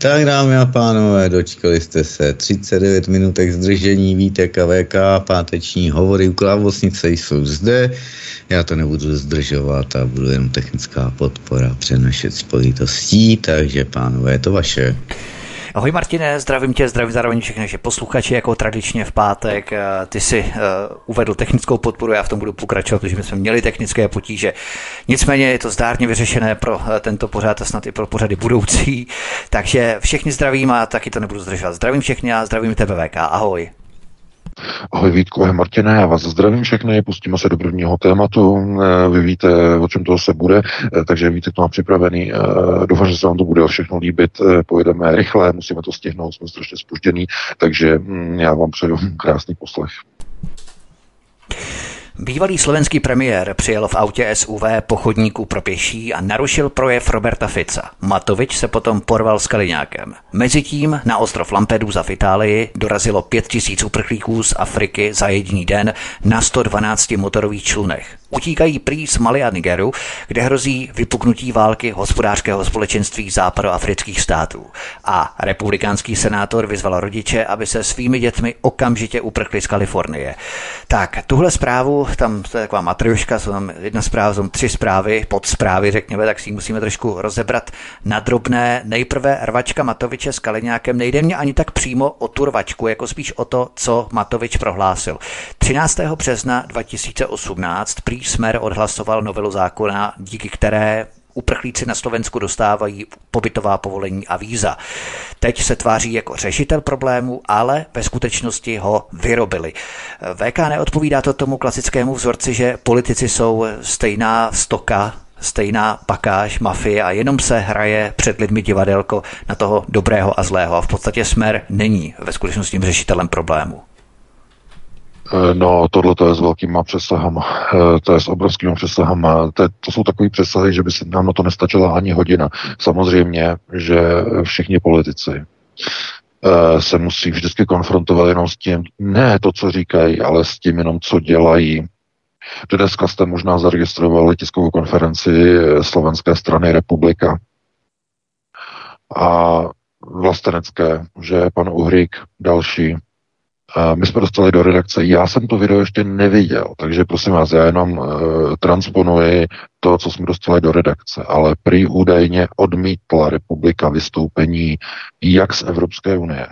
Tak dámy a pánové, dočkali jste se 39 minutek zdržení Vítek a VK, páteční hovory u klávosnice jsou zde. Já to nebudu zdržovat a budu jenom technická podpora přenašet spojitostí, takže pánové, je to vaše. Ahoj Martine, zdravím tě, zdravím zároveň všechny naše posluchače, jako tradičně v pátek. Eh, ty si uh, uvedl technickou podporu, já v tom budu pokračovat, protože my jsme měli technické potíže. Nicméně je to zdárně vyřešené pro uh, tento pořád a snad i pro pořady budoucí. Takže všechny zdravím a taky to nebudu zdržovat. Zdravím všechny a zdravím tebe VK. Ahoj. Ahoj Vítku, ahoj Martine, já vás zdravím všechny, pustíme se do prvního tématu, eh, vy víte, o čem toho se bude, eh, takže víte, to má připravený, eh, doufám, že se vám to bude všechno líbit, pojedeme rychle, musíme to stihnout, jsme strašně spuštění, takže hm, já vám přeju krásný poslech. Bývalý slovenský premiér přijel v autě SUV po chodníku pro pěší a narušil projev Roberta Fica. Matovič se potom porval s Kaliňákem. Mezitím na ostrov Lampedusa v Itálii dorazilo 5000 uprchlíků z Afriky za jediný den na 112 motorových člunech. Utíkají prý z Mali a Nigeru, kde hrozí vypuknutí války hospodářského společenství západoafrických států. A republikánský senátor vyzval rodiče, aby se svými dětmi okamžitě uprchli z Kalifornie. Tak, tuhle zprávu, tam to je taková matrioška, jsou tam jedna zpráva, jsou tři zprávy, podzprávy, řekněme, tak si ji musíme trošku rozebrat na drobné. Nejprve rvačka Matoviče s Kaliňákem, nejde mě ani tak přímo o tu rvačku, jako spíš o to, co Matovič prohlásil. 13. března 2018 prý Smer odhlasoval novelu zákona, díky které uprchlíci na Slovensku dostávají pobytová povolení a víza. Teď se tváří jako řešitel problému, ale ve skutečnosti ho vyrobili. VK neodpovídá to tomu klasickému vzorci, že politici jsou stejná stoka, stejná pakáž, mafie a jenom se hraje před lidmi divadelko na toho dobrého a zlého. A v podstatě Smer není ve skutečnosti řešitelem problému. Eh, no, tohle to je s velkýma přesahama. Eh, to je s obrovskými přesahama. To, to jsou takové přesahy, že by se nám na to nestačila ani hodina. Samozřejmě, že všichni politici eh, se musí vždycky konfrontovat jenom s tím, ne to, co říkají, ale s tím jenom, co dělají. Dneska jste možná zaregistrovali tiskovou konferenci slovenské strany Republika a vlastenecké, že pan Uhrík, další, my jsme dostali do redakce, já jsem to video ještě neviděl, takže prosím vás, já jenom uh, transponuji to, co jsme dostali do redakce, ale prý údajně odmítla republika vystoupení jak z Evropské unie,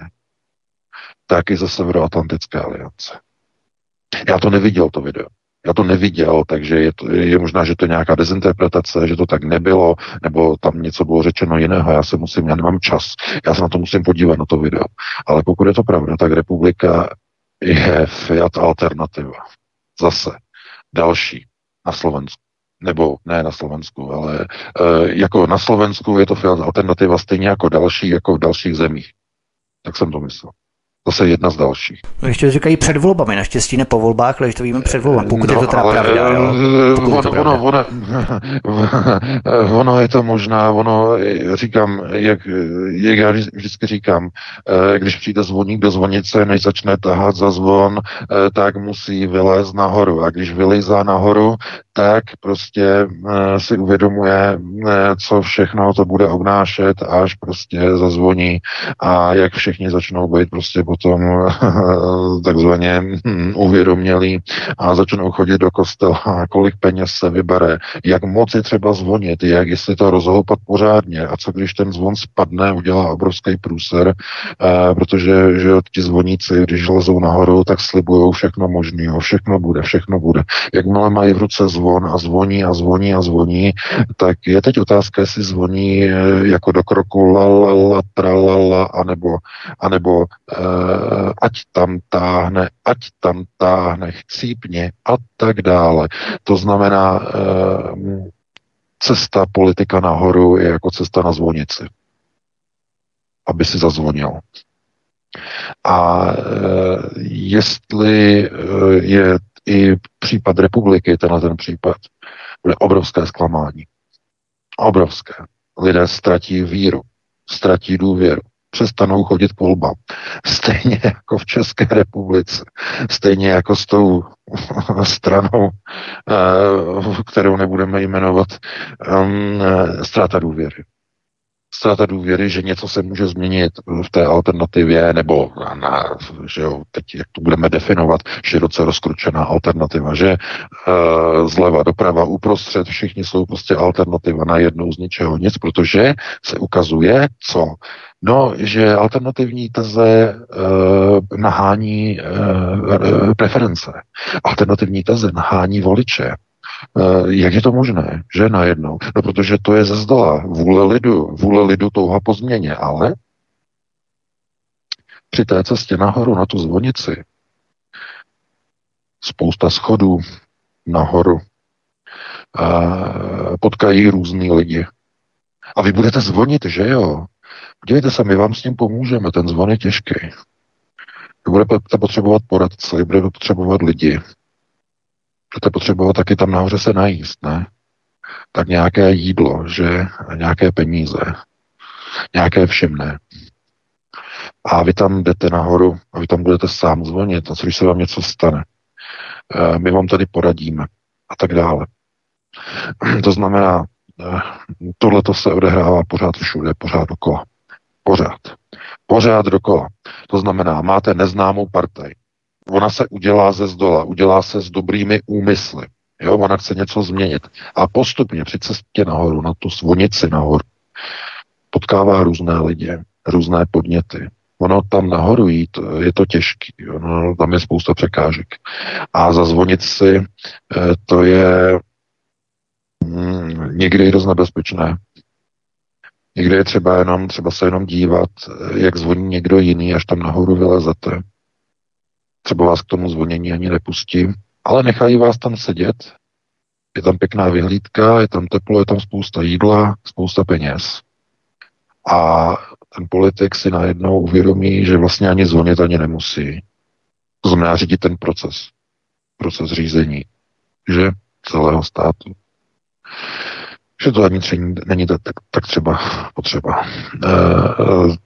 tak i ze Severoatlantické aliance. Já to neviděl, to video. Já to neviděl, takže je, to, je možná, že to je nějaká dezinterpretace, že to tak nebylo, nebo tam něco bylo řečeno jiného. Já se musím, já nemám čas, já se na to musím podívat, na to video. Ale pokud je to pravda, tak republika je Fiat alternativa. Zase další na Slovensku. Nebo ne na Slovensku, ale e, jako na Slovensku je to Fiat alternativa stejně jako další, jako v dalších zemích. Tak jsem to myslel. Zase jedna z dalších. No ještě říkají před volbami, naštěstí ne po volbách, ale to víme před volbami, pokud no, je to teda ale, pravda. Jo? Ono, to pravda. Ono, ono, ono je to možná, ono, říkám, jak, jak já vždycky říkám, eh, když přijde zvoník do zvonice, než začne tahat za zvon, eh, tak musí vylézt nahoru. A když vylezá nahoru, tak prostě eh, si uvědomuje, co všechno to bude obnášet, až prostě zazvoní a jak všichni začnou být prostě potom takzvaně hm, uvědomělí a začnou chodit do kostela, kolik peněz se vybere, jak moc je třeba zvonit, jak jestli to rozhoupat pořádně a co když ten zvon spadne, udělá obrovský průser, eh, protože že ti zvoníci, když lezou nahoru, tak slibují všechno možné, všechno bude, všechno bude. Jakmile mají v ruce zvon a zvoní a zvoní a zvoní, tak je teď otázka, jestli zvoní eh, jako do kroku la la la tra la la, anebo, anebo Eh, ať tam táhne, ať tam táhne, chcípně a tak dále. To znamená, eh, cesta politika nahoru je jako cesta na zvonici, aby si zazvonil. A jestli je i případ republiky, tenhle ten případ, bude obrovské zklamání. Obrovské. Lidé ztratí víru, ztratí důvěru, přestanou chodit k volbám. Stejně jako v České republice, stejně jako s tou stranou, eh, kterou nebudeme jmenovat, um, ztráta důvěry ztráta důvěry, že něco se může změnit v té alternativě, nebo na, že jo, teď jak to budeme definovat, široce rozkročená alternativa, že uh, zleva doprava uprostřed, všichni jsou prostě alternativa na jednou z ničeho nic, protože se ukazuje, co? No, že alternativní teze uh, nahání uh, preference. Alternativní teze nahání voliče. Eh, jak je to možné, že najednou? No, protože to je ze zdola. Vůle lidu, vůle lidu touha po změně, ale při té cestě nahoru na tu zvonici spousta schodů nahoru a potkají různý lidi. A vy budete zvonit, že jo? Podívejte se, my vám s tím pomůžeme, ten zvon je těžký. Vy budete potřebovat poradce, vy budete potřebovat lidi, budete potřebovat taky tam nahoře se najíst, ne? Tak nějaké jídlo, že nějaké peníze, nějaké všimné. A vy tam jdete nahoru a vy tam budete sám zvonit, a co když se vám něco stane. E, my vám tady poradíme a tak dále. To znamená, e, tohle to se odehrává pořád všude, pořád dokola. Pořád. Pořád dokola. To znamená, máte neznámou partaj, ona se udělá ze zdola, udělá se s dobrými úmysly. Jo, ona chce něco změnit. A postupně při cestě nahoru, na tu svonici nahoru, potkává různé lidi, různé podněty. Ono tam nahoru jít, je to těžký, ono, tam je spousta překážek. A za zvonici eh, to je hmm, někdy dost nebezpečné. Někdy je třeba jenom, třeba se jenom dívat, eh, jak zvoní někdo jiný, až tam nahoru vylezete třeba vás k tomu zvonění ani nepustí, ale nechají vás tam sedět, je tam pěkná vyhlídka, je tam teplo, je tam spousta jídla, spousta peněz. A ten politik si najednou uvědomí, že vlastně ani zvonit ani nemusí. To znamená řídit ten proces. Proces řízení. Že celého státu. Že to ani tření není tak, tak, tak třeba potřeba. E,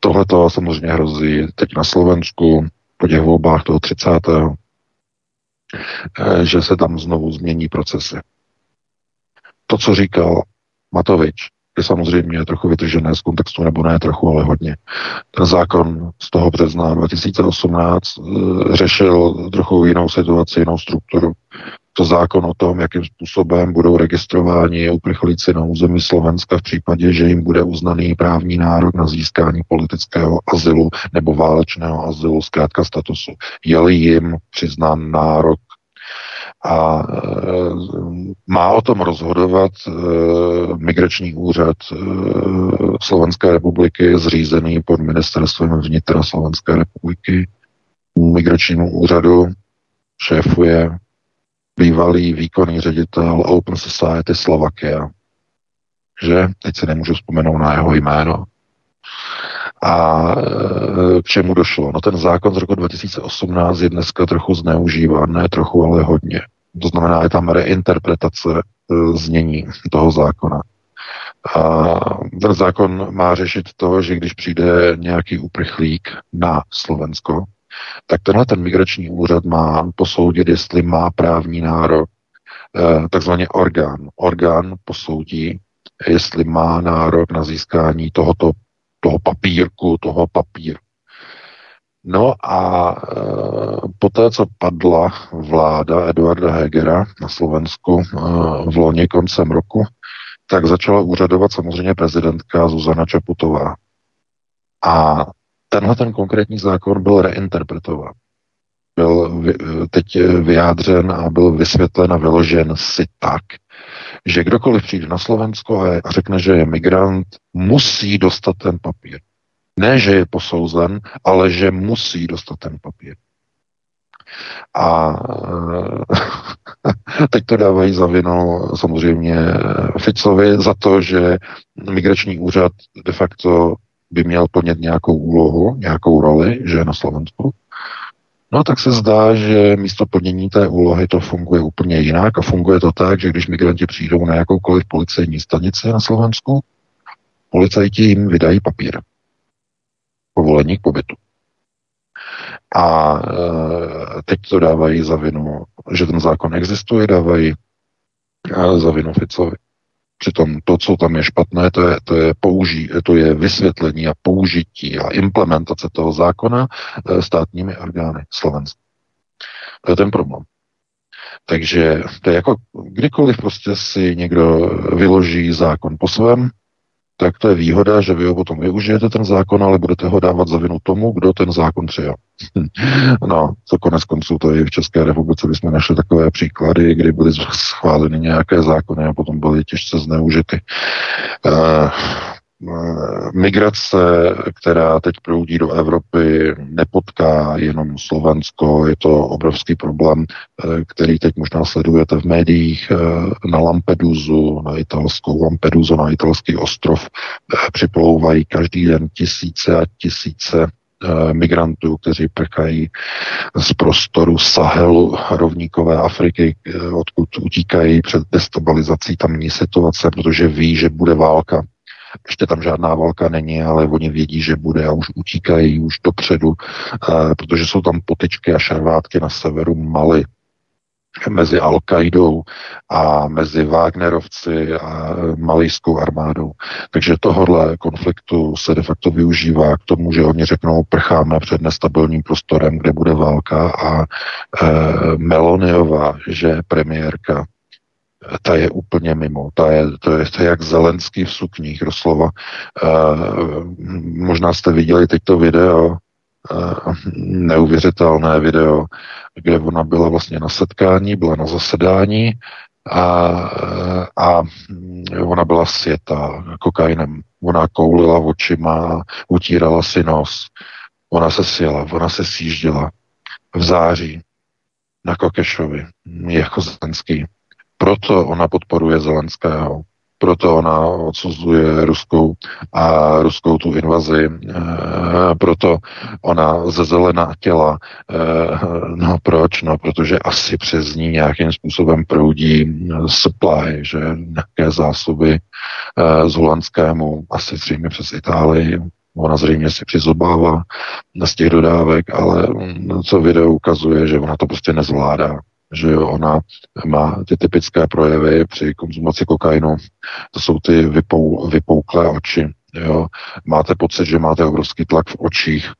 Tohle to samozřejmě hrozí teď na Slovensku, po těch volbách toho 30. Eh, že se tam znovu změní procesy. To, co říkal Matovič, je samozřejmě trochu vytržené z kontextu, nebo ne trochu, ale hodně. Ten zákon z toho března 2018 e, řešil trochu jinou situaci, jinou strukturu to zákon o tom, jakým způsobem budou registrováni uprchlíci na území Slovenska v případě, že jim bude uznaný právní nárok na získání politického azylu nebo válečného azylu, zkrátka statusu. Je-li jim přiznán nárok a e, má o tom rozhodovat e, migrační úřad e, Slovenské republiky zřízený pod ministerstvem vnitra Slovenské republiky. Migračnímu úřadu šéfuje bývalý výkonný ředitel Open Society Slovakia, že teď se nemůžu vzpomenout na jeho jméno. A e, k čemu došlo? No ten zákon z roku 2018 je dneska trochu zneužíván, ne trochu, ale hodně. To znamená, je tam reinterpretace e, znění toho zákona. A ten zákon má řešit to, že když přijde nějaký uprchlík na Slovensko, tak tenhle ten migrační úřad má posoudit, jestli má právní nárok, eh, takzvaně orgán. Orgán posoudí, jestli má nárok na získání tohoto, toho papírku, toho papíru. No a e, poté, co padla vláda Eduarda Hegera na Slovensku e, v loni koncem roku, tak začala úřadovat samozřejmě prezidentka Zuzana Čaputová. A tenhle ten konkrétní zákon byl reinterpretován. Byl teď vyjádřen a byl vysvětlen a vyložen si tak, že kdokoliv přijde na Slovensko a řekne, že je migrant, musí dostat ten papír. Ne, že je posouzen, ale že musí dostat ten papír. A teď to dávají za vinu samozřejmě Ficovi za to, že migrační úřad de facto by měl plnit nějakou úlohu, nějakou roli, že na Slovensku. No tak se zdá, že místo plnění té úlohy to funguje úplně jinak a funguje to tak, že když migranti přijdou na jakoukoliv policejní stanici na Slovensku, policajti jim vydají papír. Povolení k pobytu. A e, teď to dávají za vinu, že ten zákon existuje, dávají e, za vinu Ficovi. Přitom to, co tam je špatné, to je, to je, použí, to je vysvětlení a použití a implementace toho zákona e, státními orgány Slovenska. To je ten problém. Takže to je jako kdykoliv prostě si někdo vyloží zákon po svém, tak to je výhoda, že vy ho potom využijete ten zákon, ale budete ho dávat za vinu tomu, kdo ten zákon přijal. no, to konec konců to i v České republice bychom našli takové příklady, kdy byly schváleny nějaké zákony a potom byly těžce zneužity. Uh, migrace, která teď proudí do Evropy, nepotká jenom Slovensko, je to obrovský problém, eh, který teď možná sledujete v médiích eh, na Lampedusu, na italskou Lampedusu, na italský ostrov, připlouvají každý den tisíce a tisíce migrantů, kteří prchají z prostoru Sahelu, rovníkové Afriky, odkud utíkají před destabilizací tamní situace, protože ví, že bude válka ještě tam žádná válka není, ale oni vědí, že bude a už utíkají už dopředu, eh, protože jsou tam potyčky a šarvátky na severu Mali mezi Al-Qaidou a mezi Wagnerovci a malijskou armádou. Takže tohohle konfliktu se de facto využívá k tomu, že oni řeknou, prcháme před nestabilním prostorem, kde bude válka a e, Meloniová, že premiérka, ta je úplně mimo. Ta je, to, je, to je jak Zelenský v sukních, doslova. Uh, možná jste viděli teď to video, uh, neuvěřitelné video, kde ona byla vlastně na setkání, byla na zasedání a, a ona byla světa kokainem. Ona koulila očima, utírala si nos. Ona se sjela, ona se sjížděla v září na Kokešovi jako Zelenský proto ona podporuje Zelenského, proto ona odsuzuje ruskou a ruskou tu invazi, e, proto ona ze zelená těla. E, no proč? No protože asi přes ní nějakým způsobem proudí supply, že nějaké zásoby z holandskému, asi zřejmě přes Itálii, Ona zřejmě si přizobává z těch dodávek, ale co video ukazuje, že ona to prostě nezvládá že jo, ona má ty typické projevy při konzumaci kokainu, to jsou ty vypou, vypouklé oči, jo. Máte pocit, že máte obrovský tlak v očích,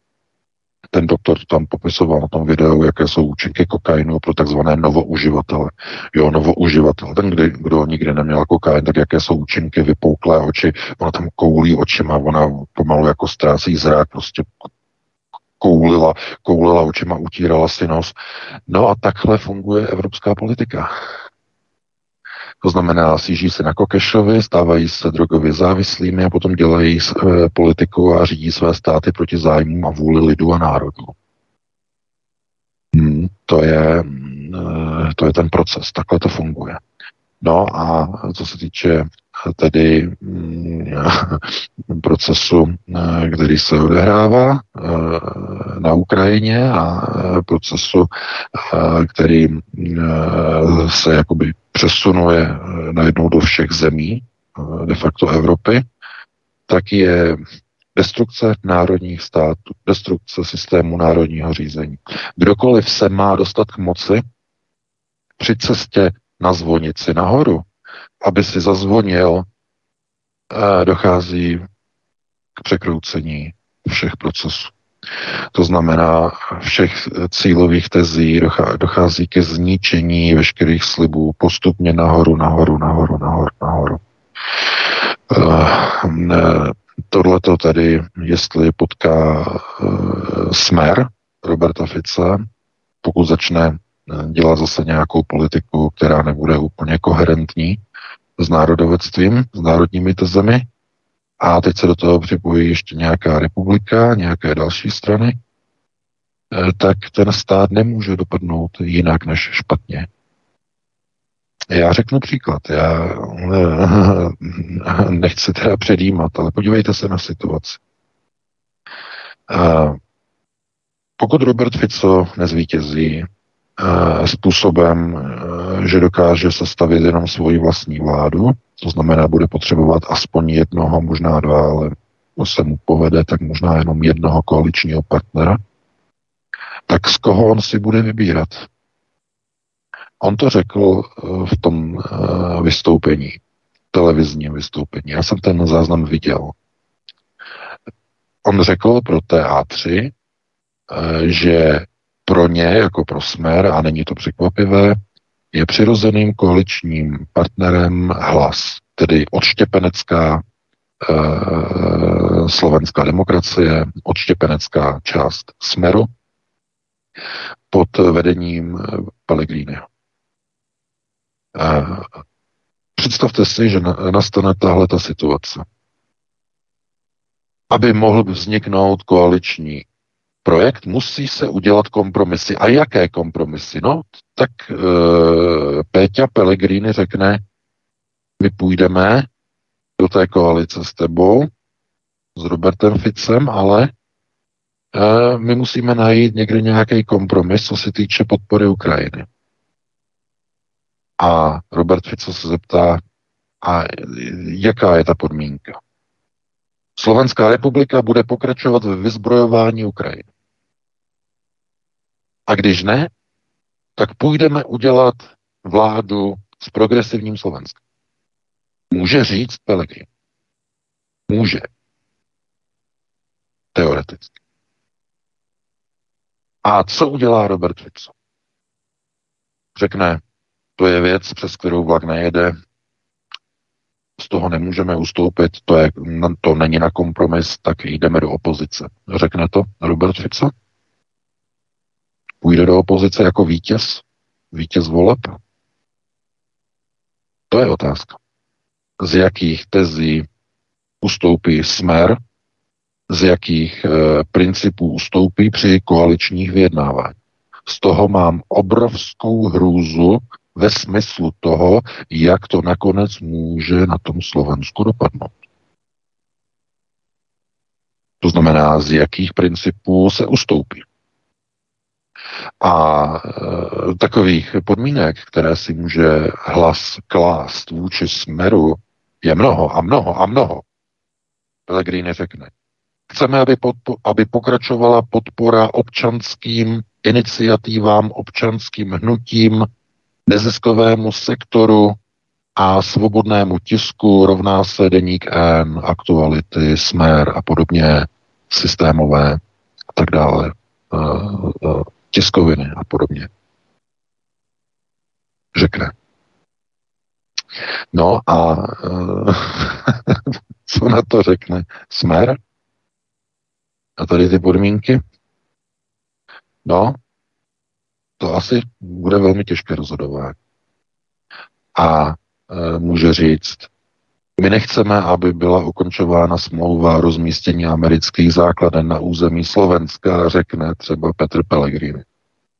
ten doktor tam popisoval na tom videu, jaké jsou účinky kokainu pro takzvané novouživatele. Jo, novouživatel, ten, kdy, kdo nikdy neměl kokain, tak jaké jsou účinky vypouklé oči, ona tam koulí očima, ona pomalu jako ztrácí zrak, prostě koulila, koulila očima, utírala si nos. No a takhle funguje evropská politika. To znamená, sjíždí se na Kokešovi, stávají se drogově závislými a potom dělají e, politiku a řídí své státy proti zájmům a vůli lidu a národu. Hmm, to, je, e, to je ten proces, takhle to funguje. No a co se týče tedy mm, procesu, eh, který se odehrává eh, na Ukrajině a eh, procesu, který se jakoby přesunuje najednou do všech zemí, de facto Evropy, tak je destrukce národních států, destrukce systému národního řízení. Kdokoliv se má dostat k moci při cestě na zvonici nahoru, aby si zazvonil, dochází k překroucení všech procesů. To znamená, všech cílových tezí dochází ke zničení veškerých slibů postupně nahoru, nahoru, nahoru, nahoru, nahoru. Tohle to tedy, jestli potká smer Roberta Fice, pokud začne dělat zase nějakou politiku, která nebude úplně koherentní, s národovectvím, s národními tezemi. A teď se do toho připojí ještě nějaká republika, nějaké další strany, eh, tak ten stát nemůže dopadnout jinak než špatně. Já řeknu příklad. Já eh, nechci teda předjímat, ale podívejte se na situaci. Eh, pokud Robert Fico nezvítězí způsobem, uh, že dokáže sestavit jenom svoji vlastní vládu, to znamená, bude potřebovat aspoň jednoho, možná dva, ale se mu povede, tak možná jenom jednoho koaličního partnera, tak z koho on si bude vybírat? On to řekl v tom vystoupení, televizním vystoupení. Já jsem ten záznam viděl. On řekl pro TA3, eh, že pro ně, jako pro Smer, a není to překvapivé, je přirozeným koaličním partnerem hlas, tedy odštěpenecká e, slovenská demokracie, odštěpenecká část Smeru pod vedením Pellegriniho. E, představte si, že nastane tahle ta situace aby mohl vzniknout koaliční projekt, musí se udělat kompromisy. A jaké kompromisy? No, tak e, Péťa Pellegrini řekne, my půjdeme do té koalice s tebou, s Robertem Ficem, ale e, my musíme najít někde nějaký kompromis, co se týče podpory Ukrajiny. A Robert Fico se zeptá, a jaká je ta podmínka? Slovenská republika bude pokračovat ve vyzbrojování Ukrajiny. A když ne, tak půjdeme udělat vládu s progresivním Slovenskem. Může říct Pelegrin. Může. Teoreticky. A co udělá Robert Fico? Řekne, to je věc, přes kterou vlak nejede, z toho nemůžeme ustoupit, to, je, to není na kompromis, tak jdeme do opozice. Řekne to Robert Fico? Půjde do opozice jako vítěz? Vítěz voleb? To je otázka. Z jakých tezí ustoupí smer, z jakých e, principů ustoupí při koaličních vyjednávání. Z toho mám obrovskou hrůzu, ve smyslu toho, jak to nakonec může na tom Slovensku dopadnout. To znamená, z jakých principů se ustoupí. A e, takových podmínek, které si může hlas klást vůči smeru, je mnoho a mnoho a mnoho. Pellegrini řekne. Chceme, aby, podpo- aby pokračovala podpora občanským iniciativám, občanským hnutím, neziskovému sektoru a svobodnému tisku rovná se deník N, aktuality, smer a podobně, systémové a tak dále, uh, uh, tiskoviny a podobně. Řekne. No a uh, co na to řekne smer? A tady ty podmínky? No, to asi bude velmi těžké rozhodování. A e, může říct, my nechceme, aby byla ukončována smlouva rozmístění amerických základen na území Slovenska, řekne třeba Petr Pellegrini.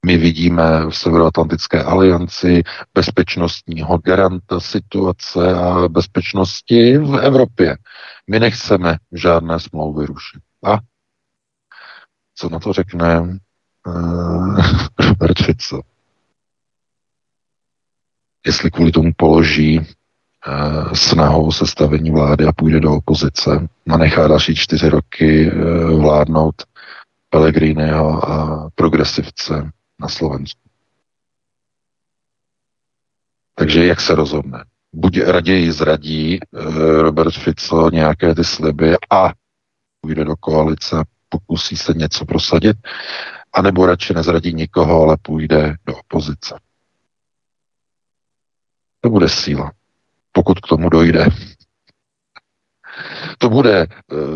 My vidíme v Severoatlantické alianci bezpečnostního garanta situace a bezpečnosti v Evropě. My nechceme žádné smlouvy rušit. A co na to řekne Robert Fico. Jestli kvůli tomu položí snahou sestavení vlády a půjde do opozice a nechá další čtyři roky uh, vládnout Pellegriniho a progresivce na Slovensku. Takže jak se rozhodne? Buď raději zradí uh, Robert Fico nějaké ty sliby a půjde do koalice, pokusí se něco prosadit, anebo radši nezradí nikoho, ale půjde do opozice. To bude síla, pokud k tomu dojde. To bude,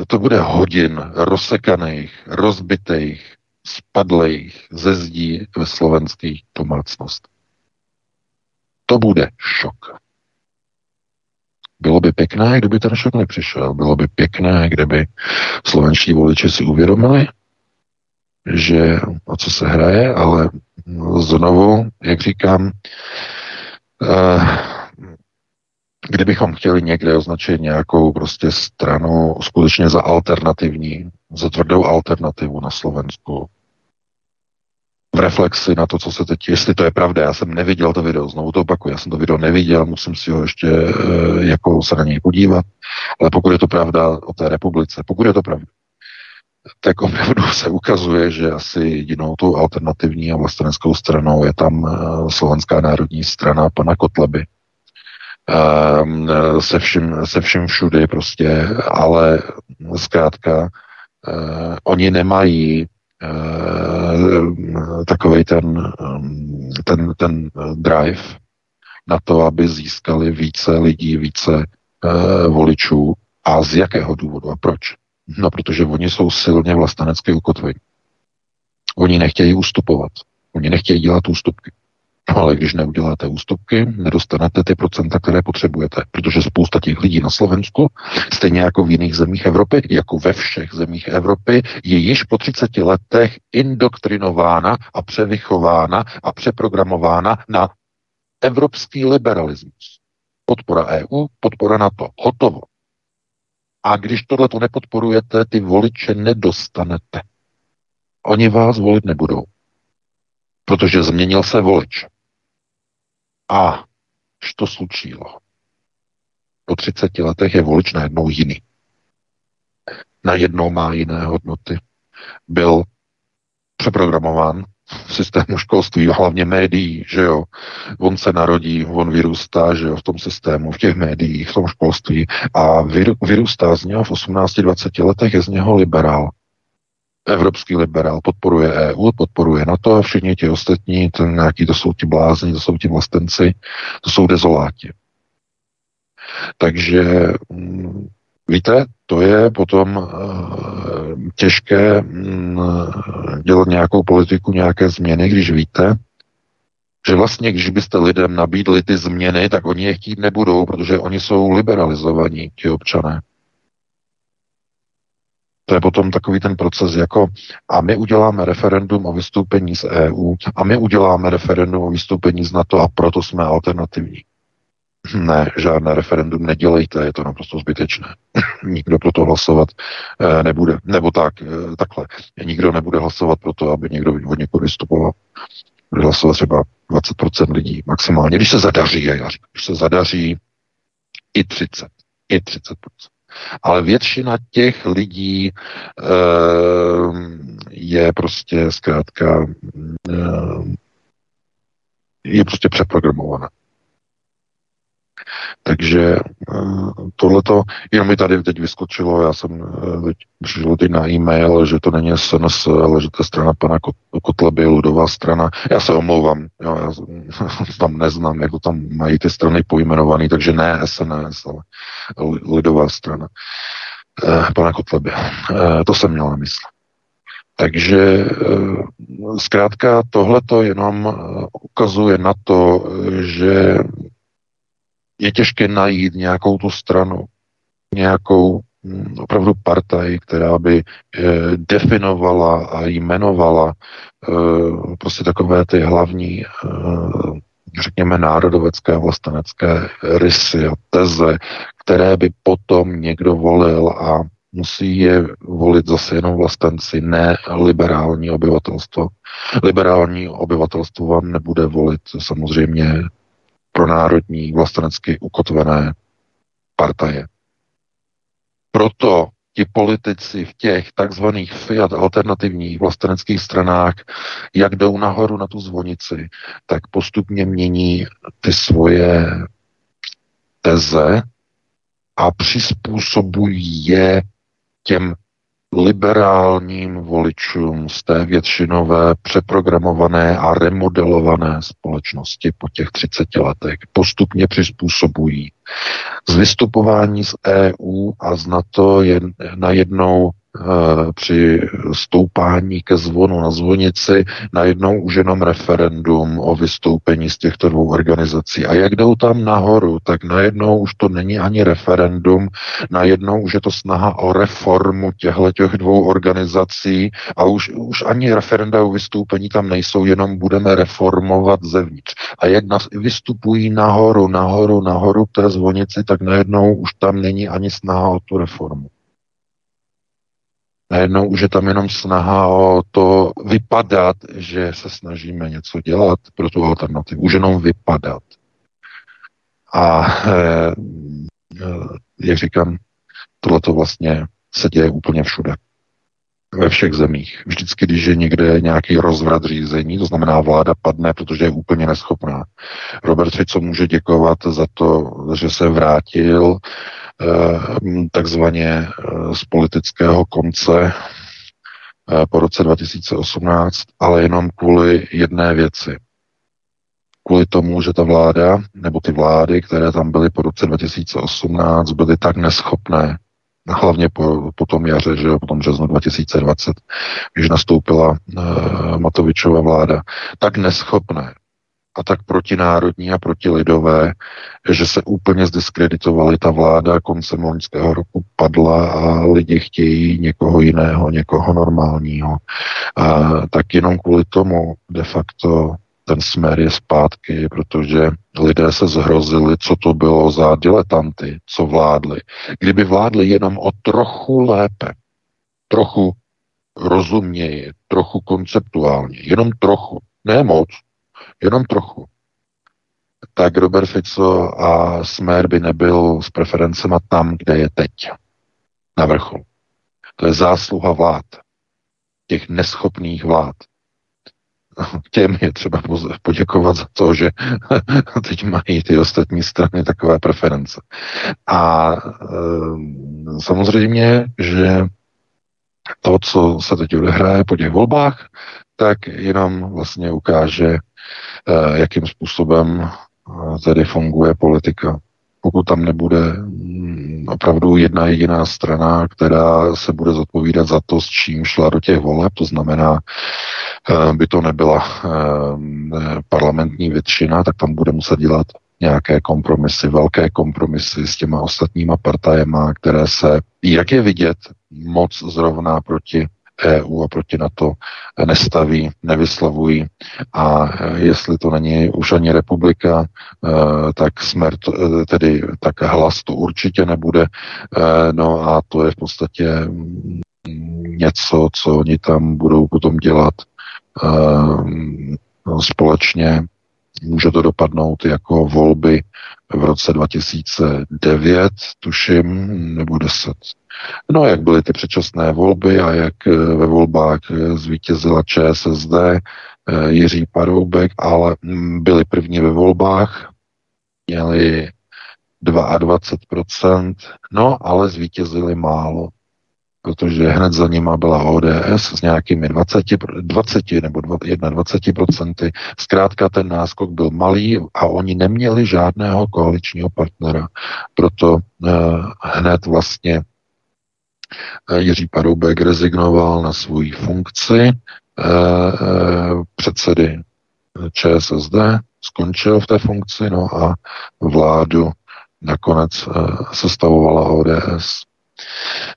to bude hodin rozsekaných, rozbitých, spadlých ze zdí ve slovenských domácnostech. To bude šok. Bylo by pěkné, kdyby ten šok nepřišel. Bylo by pěkné, kdyby slovenští voliči si uvědomili, že o co se hraje, ale znovu, jak říkám, eh, kdybychom chtěli někde označit nějakou prostě stranu skutečně za alternativní, za tvrdou alternativu na Slovensku, v reflexi na to, co se teď, jestli to je pravda, já jsem neviděl to video, znovu to opakuju, já jsem to video neviděl, musím si ho ještě e, jako se na něj podívat, ale pokud je to pravda o té republice, pokud je to pravda, tak opravdu se ukazuje, že asi jedinou tou alternativní a vlasteneckou stranou je tam e, Slovenská národní strana pana Kotleby, se vším, se vším všudy prostě, ale zkrátka uh, oni nemají uh, takový ten, um, ten, ten drive na to, aby získali více lidí, více uh, voličů. A z jakého důvodu a proč? No, protože oni jsou silně vlastenecky ukotvení. Oni nechtějí ustupovat. Oni nechtějí dělat ústupky. Ale když neuděláte ústupky, nedostanete ty procenta, které potřebujete, protože spousta těch lidí na Slovensku, stejně jako v jiných zemích Evropy, jako ve všech zemích Evropy, je již po 30 letech indoktrinována a převychována a přeprogramována na evropský liberalismus. Podpora EU, podpora NATO. Hotovo. A když tohle to nepodporujete, ty voliče nedostanete. Oni vás volit nebudou. Protože změnil se volič. A to slučilo. Po 30 letech je volič najednou jiný. Najednou má jiné hodnoty. Byl přeprogramován v systému školství, hlavně médií, že jo. On se narodí, on vyrůstá, že jo, v tom systému, v těch médiích, v tom školství a vyrůstá z něho v 18-20 letech, je z něho liberál evropský liberál podporuje EU, podporuje NATO a všichni ti ostatní, ten nějaký, to jsou ti blázni, to jsou ti vlastenci, to jsou dezoláti. Takže mm, víte, to je potom uh, těžké um, dělat nějakou politiku, nějaké změny, když víte, že vlastně, když byste lidem nabídli ty změny, tak oni je chtít nebudou, protože oni jsou liberalizovaní, ti občané. To je potom takový ten proces jako a my uděláme referendum o vystoupení z EU a my uděláme referendum o vystoupení z NATO a proto jsme alternativní. Ne, žádné referendum nedělejte, je to naprosto zbytečné. Nikdo pro to hlasovat e, nebude. Nebo tak, e, takhle. Nikdo nebude hlasovat pro to, aby někdo od někoho vystupoval. Bude hlasovat třeba 20% lidí maximálně, když se zadaří, já říkám, když se zadaří i 30. I 30%. Ale většina těch lidí ehm, je prostě zkrátka ehm, je prostě přeprogramovaná. Takže eh, tohleto, jenom mi tady teď vyskočilo, já jsem eh, teď přišel teď na e-mail, že to není SNS, ale že to je strana pana Kotleby, ludová strana. Já se omlouvám, jo, já tam neznám, jak to tam mají ty strany pojmenované, takže ne SNS, ale lidová strana eh, pana Kotleby. To jsem měl na mysli. Takže zkrátka tohleto jenom ukazuje na to, že je těžké najít nějakou tu stranu, nějakou hm, opravdu partaj, která by eh, definovala a jmenovala eh, prostě takové ty hlavní, eh, řekněme, národovecké a vlastenecké rysy a teze, které by potom někdo volil a musí je volit zase jenom vlastenci, ne liberální obyvatelstvo. Liberální obyvatelstvo vám nebude volit samozřejmě pro národní vlastenecky ukotvené partaje. Proto ti politici v těch takzvaných fiat alternativních vlasteneckých stranách, jak jdou nahoru na tu zvonici, tak postupně mění ty svoje teze a přizpůsobují je těm liberálním voličům z té většinové přeprogramované a remodelované společnosti po těch 30 letech postupně přizpůsobují. Z vystupování z EU a z NATO je najednou při stoupání ke zvonu na zvonici najednou už jenom referendum o vystoupení z těchto dvou organizací. A jak jdou tam nahoru, tak najednou už to není ani referendum, najednou už je to snaha o reformu těchto těch dvou organizací a už, už ani referenda o vystoupení tam nejsou, jenom budeme reformovat zevnitř. A jak nás vystupují nahoru, nahoru, nahoru k té zvonici, tak najednou už tam není ani snaha o tu reformu. Najednou už je tam jenom snaha o to vypadat, že se snažíme něco dělat pro tu alternativu. Už jenom vypadat. A e, jak říkám, tohle to vlastně se děje úplně všude. Ve všech zemích. Vždycky, když je někde nějaký rozvrat řízení, to znamená vláda padne, protože je úplně neschopná. Robert Fico může děkovat za to, že se vrátil eh, takzvaně eh, z politického konce eh, po roce 2018, ale jenom kvůli jedné věci. Kvůli tomu, že ta vláda, nebo ty vlády, které tam byly po roce 2018, byly tak neschopné, hlavně po, po tom jaře, že jo, po tom březnu 2020, když nastoupila uh, Matovičova vláda, tak neschopné a tak protinárodní a protilidové, že se úplně zdiskreditovali. Ta vláda koncem loňského roku padla a lidi chtějí někoho jiného, někoho normálního. A tak jenom kvůli tomu de facto ten smer je zpátky, protože lidé se zhrozili, co to bylo za diletanty, co vládli. Kdyby vládli jenom o trochu lépe, trochu rozuměji, trochu konceptuálně, jenom trochu, ne moc, jenom trochu, tak Robert Fico a Smer by nebyl s preferencema tam, kde je teď, na vrcholu. To je zásluha vlád, těch neschopných vlád, těm je třeba poděkovat za to, že teď mají ty ostatní strany takové preference. A e, samozřejmě, že to, co se teď odehraje po těch volbách, tak jenom vlastně ukáže, jakým způsobem e, tedy funguje politika. Pokud tam nebude mm, opravdu jedna jediná strana, která se bude zodpovídat za to, s čím šla do těch voleb, to znamená, eh, by to nebyla eh, parlamentní většina, tak tam bude muset dělat nějaké kompromisy, velké kompromisy s těma ostatníma partajema, které se, jak je vidět, moc zrovna proti EU a proti NATO nestaví, nevyslovují. A jestli to není už ani republika, e, tak smrt, e, tedy tak hlas to určitě nebude. E, no a to je v podstatě něco, co oni tam budou potom dělat společně. Může to dopadnout jako volby v roce 2009, tuším, nebo 10. No, jak byly ty předčasné volby a jak eh, ve volbách eh, zvítězila ČSSD, eh, Jiří Paroubek, ale mm, byli první ve volbách, měli 22%, no, ale zvítězili málo protože hned za nima byla ODS s nějakými 20, 20 nebo 21%. Zkrátka ten náskok byl malý a oni neměli žádného koaličního partnera. Proto eh, hned vlastně eh, Jiří Paroubek rezignoval na svoji funkci eh, eh, předsedy ČSSD, skončil v té funkci, no a vládu nakonec eh, sestavovala ODS.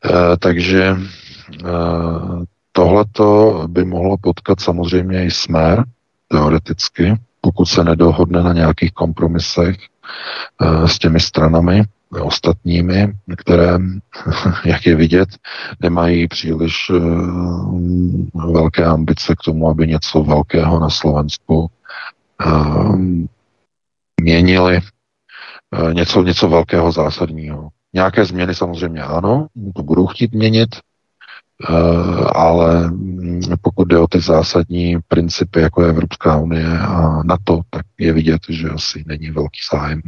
Eh, takže eh, tohleto by mohlo potkat samozřejmě i smer, teoreticky, pokud se nedohodne na nějakých kompromisech eh, s těmi stranami ostatními, které, jak je vidět, nemají příliš velké ambice k tomu, aby něco velkého na Slovensku měnili, něco, něco velkého zásadního. Nějaké změny samozřejmě ano, to budou chtít měnit, eh, ale pokud jde o ty zásadní principy, jako je Evropská unie a NATO, tak je vidět, že asi není velký zájem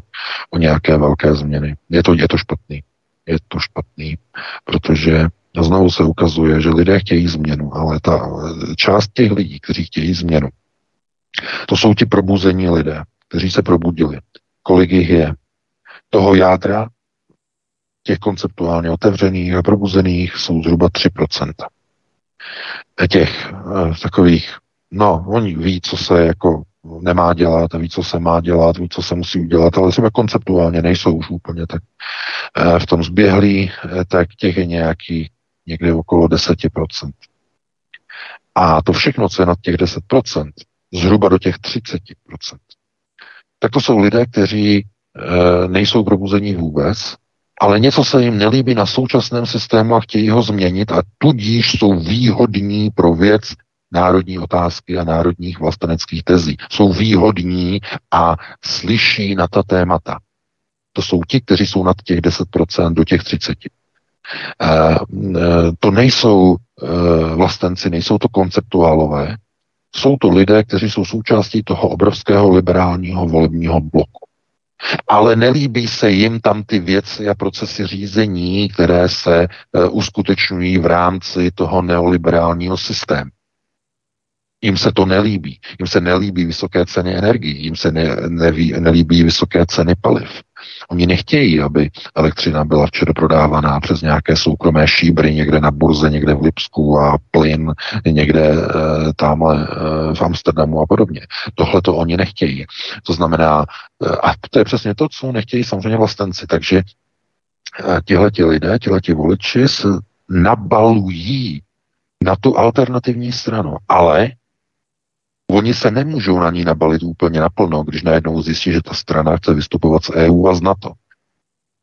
o nějaké velké změny. Je to, je to špatný. Je to špatný, protože znovu se ukazuje, že lidé chtějí změnu, ale ta část těch lidí, kteří chtějí změnu, to jsou ti probuzení lidé, kteří se probudili. Kolik jich je? Toho jádra těch konceptuálně otevřených a probuzených jsou zhruba 3%. Těch eh, takových, no, oni ví, co se jako nemá dělat ví, co se má dělat, ví, co se musí udělat, ale třeba konceptuálně nejsou už úplně tak eh, v tom zběhlí, eh, tak těch je nějaký někde okolo 10%. A to všechno, co je nad těch 10%, zhruba do těch 30%, tak to jsou lidé, kteří e, nejsou probuzení vůbec ale něco se jim nelíbí na současném systému a chtějí ho změnit a tudíž jsou výhodní pro věc národní otázky a národních vlasteneckých tezí. Jsou výhodní a slyší na ta témata. To jsou ti, kteří jsou nad těch 10% do těch 30%. Eh, eh, to nejsou eh, vlastenci, nejsou to konceptuálové, jsou to lidé, kteří jsou součástí toho obrovského liberálního volebního bloku. Ale nelíbí se jim tam ty věci a procesy řízení, které se uskutečňují v rámci toho neoliberálního systému. Jim se to nelíbí. Jim se nelíbí vysoké ceny energií, jim se ne, neví, nelíbí vysoké ceny paliv. Oni nechtějí, aby elektřina byla včera prodávaná přes nějaké soukromé šíbry někde na burze, někde v Lipsku a plyn někde e, tamhle e, v Amsterdamu a podobně. Tohle to oni nechtějí. To znamená, e, a to je přesně to, co nechtějí samozřejmě vlastenci. Takže e, tihleti lidé, tihleti voliči se nabalují na tu alternativní stranu, ale Oni se nemůžou na ní nabalit úplně naplno, když najednou zjistí, že ta strana chce vystupovat z EU a z NATO.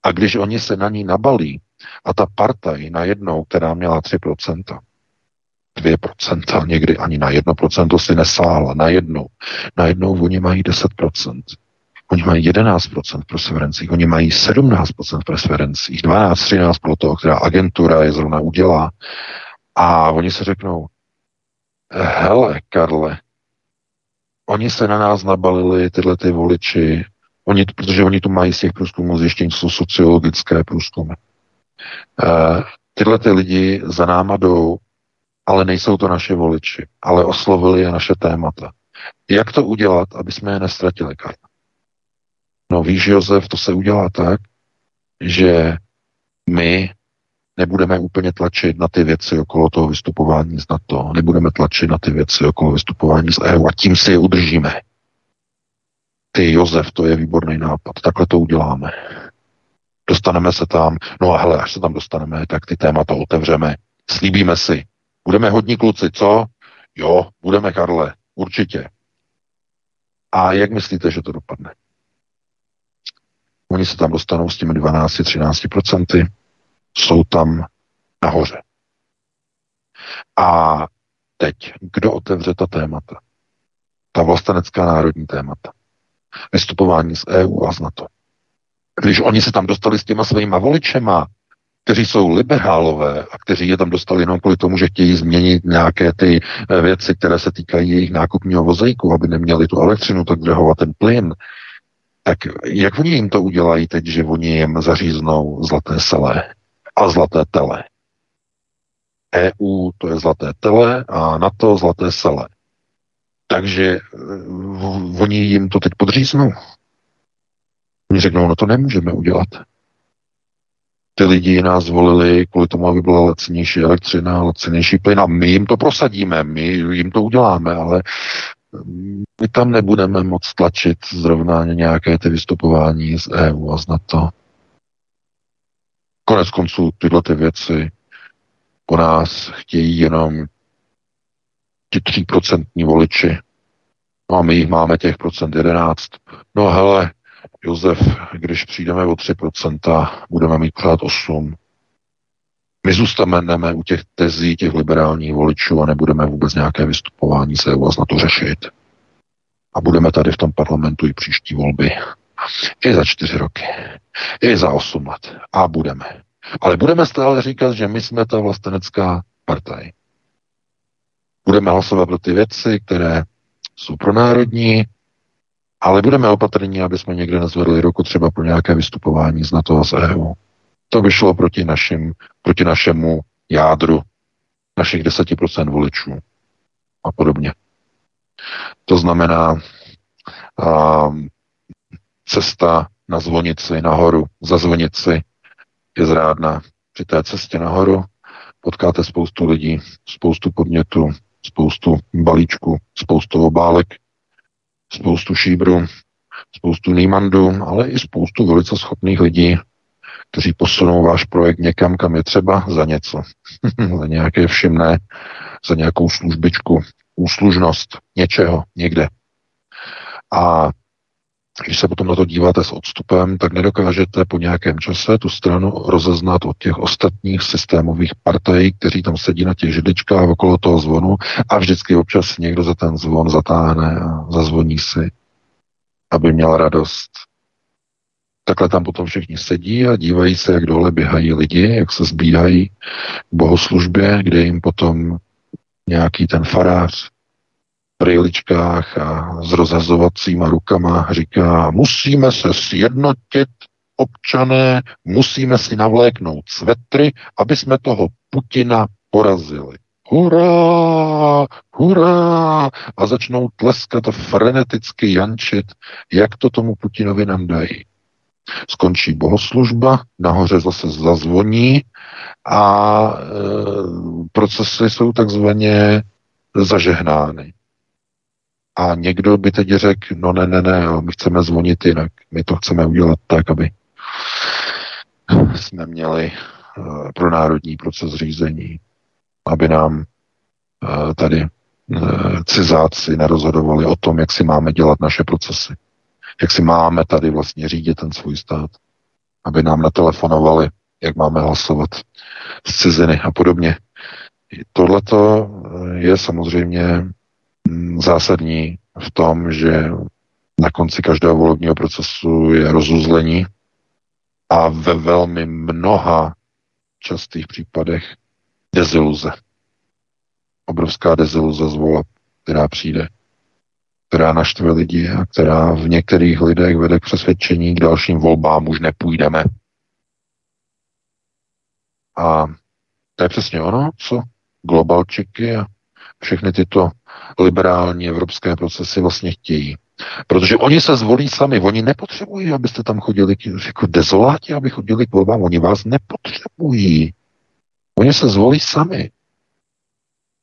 A když oni se na ní nabalí a ta partaj najednou, která měla 3%, 2%, někdy ani na 1% si nesála, najednou, najednou oni mají 10%. Oni mají 11% v preferencích, oni mají 17% v preferencích, 12, 13 pro toho, která agentura je zrovna udělá. A oni se řeknou, hele, Karle, oni se na nás nabalili, tyhle ty voliči, oni, protože oni tu mají z těch průzkumů zjištění, jsou sociologické průzkumy. Uh, tyhle ty lidi za náma jdou, ale nejsou to naše voliči, ale oslovili je naše témata. Jak to udělat, aby jsme je nestratili, Karla? No víš, Josef, to se udělá tak, že my nebudeme úplně tlačit na ty věci okolo toho vystupování z NATO, nebudeme tlačit na ty věci okolo vystupování z EU a tím si je udržíme. Ty, Josef, to je výborný nápad, takhle to uděláme. Dostaneme se tam, no a hele, až se tam dostaneme, tak ty témata otevřeme. Slíbíme si. Budeme hodní kluci, co? Jo, budeme, Karle, určitě. A jak myslíte, že to dopadne? Oni se tam dostanou s těmi 12-13%, jsou tam nahoře. A teď, kdo otevře ta témata? Ta vlastenecká národní témata. Vystupování z EU a z NATO. Když oni se tam dostali s těma svýma voličema, kteří jsou liberálové a kteří je tam dostali jenom kvůli tomu, že chtějí změnit nějaké ty eh, věci, které se týkají jejich nákupního vozejku, aby neměli tu elektřinu tak drahou a ten plyn, tak jak oni jim to udělají teď, že oni jim zaříznou zlaté selé? A zlaté tele. EU to je zlaté tele a NATO zlaté sele. Takže uh, oni jim to teď podříznou. Oni řeknou, no to nemůžeme udělat. Ty lidi nás volili kvůli tomu, aby byla lacinější elektřina, lacinější plyn a my jim to prosadíme, my jim to uděláme, ale my tam nebudeme moc tlačit zrovna nějaké ty vystupování z EU a z NATO. Konec konců tyhle ty věci po nás chtějí jenom ti 3% voliči. No a my jich máme těch procent 11. No hele, Josef, když přijdeme o 3%, budeme mít pořád 8. My zůstaneme u těch tezí těch liberálních voličů a nebudeme vůbec nějaké vystupování se vás na to řešit. A budeme tady v tom parlamentu i příští volby. I za čtyři roky. I za osm let. A budeme. Ale budeme stále říkat, že my jsme ta vlastenecká partaj. Budeme hlasovat pro ty věci, které jsou pro národní, ale budeme opatrní, aby jsme někde nezvedli roku třeba pro nějaké vystupování z NATO a z EU. To by šlo proti, našim, proti našemu jádru, našich 10% voličů a podobně. To znamená, a, cesta na zvonici, nahoru, za zvonici je zrádná. Při té cestě nahoru potkáte spoustu lidí, spoustu podnětů, spoustu balíčků, spoustu obálek, spoustu šíbru, spoustu nýmandů, ale i spoustu velice schopných lidí, kteří posunou váš projekt někam, kam je třeba za něco. za nějaké všimné, za nějakou službičku, úslužnost něčeho, někde. A když se potom na to díváte s odstupem, tak nedokážete po nějakém čase tu stranu rozeznat od těch ostatních systémových partají, kteří tam sedí na těch židličkách okolo toho zvonu a vždycky občas někdo za ten zvon zatáhne a zazvoní si, aby měl radost. Takhle tam potom všichni sedí a dívají se, jak dole běhají lidi, jak se zbíhají k bohoslužbě, kde jim potom nějaký ten farář brýličkách a s rozhazovacíma rukama říká, musíme se sjednotit, občané, musíme si navléknout svetry, aby jsme toho Putina porazili. Hurá, hurá! A začnou tleskat a freneticky jančit, jak to tomu Putinovi nám dají. Skončí bohoslužba, nahoře zase zazvoní a e, procesy jsou takzvaně zažehnány. A někdo by teď řekl, no ne, ne, ne, my chceme zvonit jinak. My to chceme udělat tak, aby jsme měli uh, pro národní proces řízení, aby nám uh, tady uh, cizáci nerozhodovali o tom, jak si máme dělat naše procesy. Jak si máme tady vlastně řídit ten svůj stát. Aby nám natelefonovali, jak máme hlasovat z ciziny a podobně. Tohle je samozřejmě zásadní v tom, že na konci každého volebního procesu je rozuzlení a ve velmi mnoha častých případech deziluze. Obrovská deziluze z voleb, která přijde, která naštve lidi a která v některých lidech vede k přesvědčení k dalším volbám už nepůjdeme. A to je přesně ono, co globalčiky a všechny tyto liberální evropské procesy vlastně chtějí. Protože oni se zvolí sami, oni nepotřebují, abyste tam chodili jako dezoláti, aby chodili k volbám, oni vás nepotřebují. Oni se zvolí sami.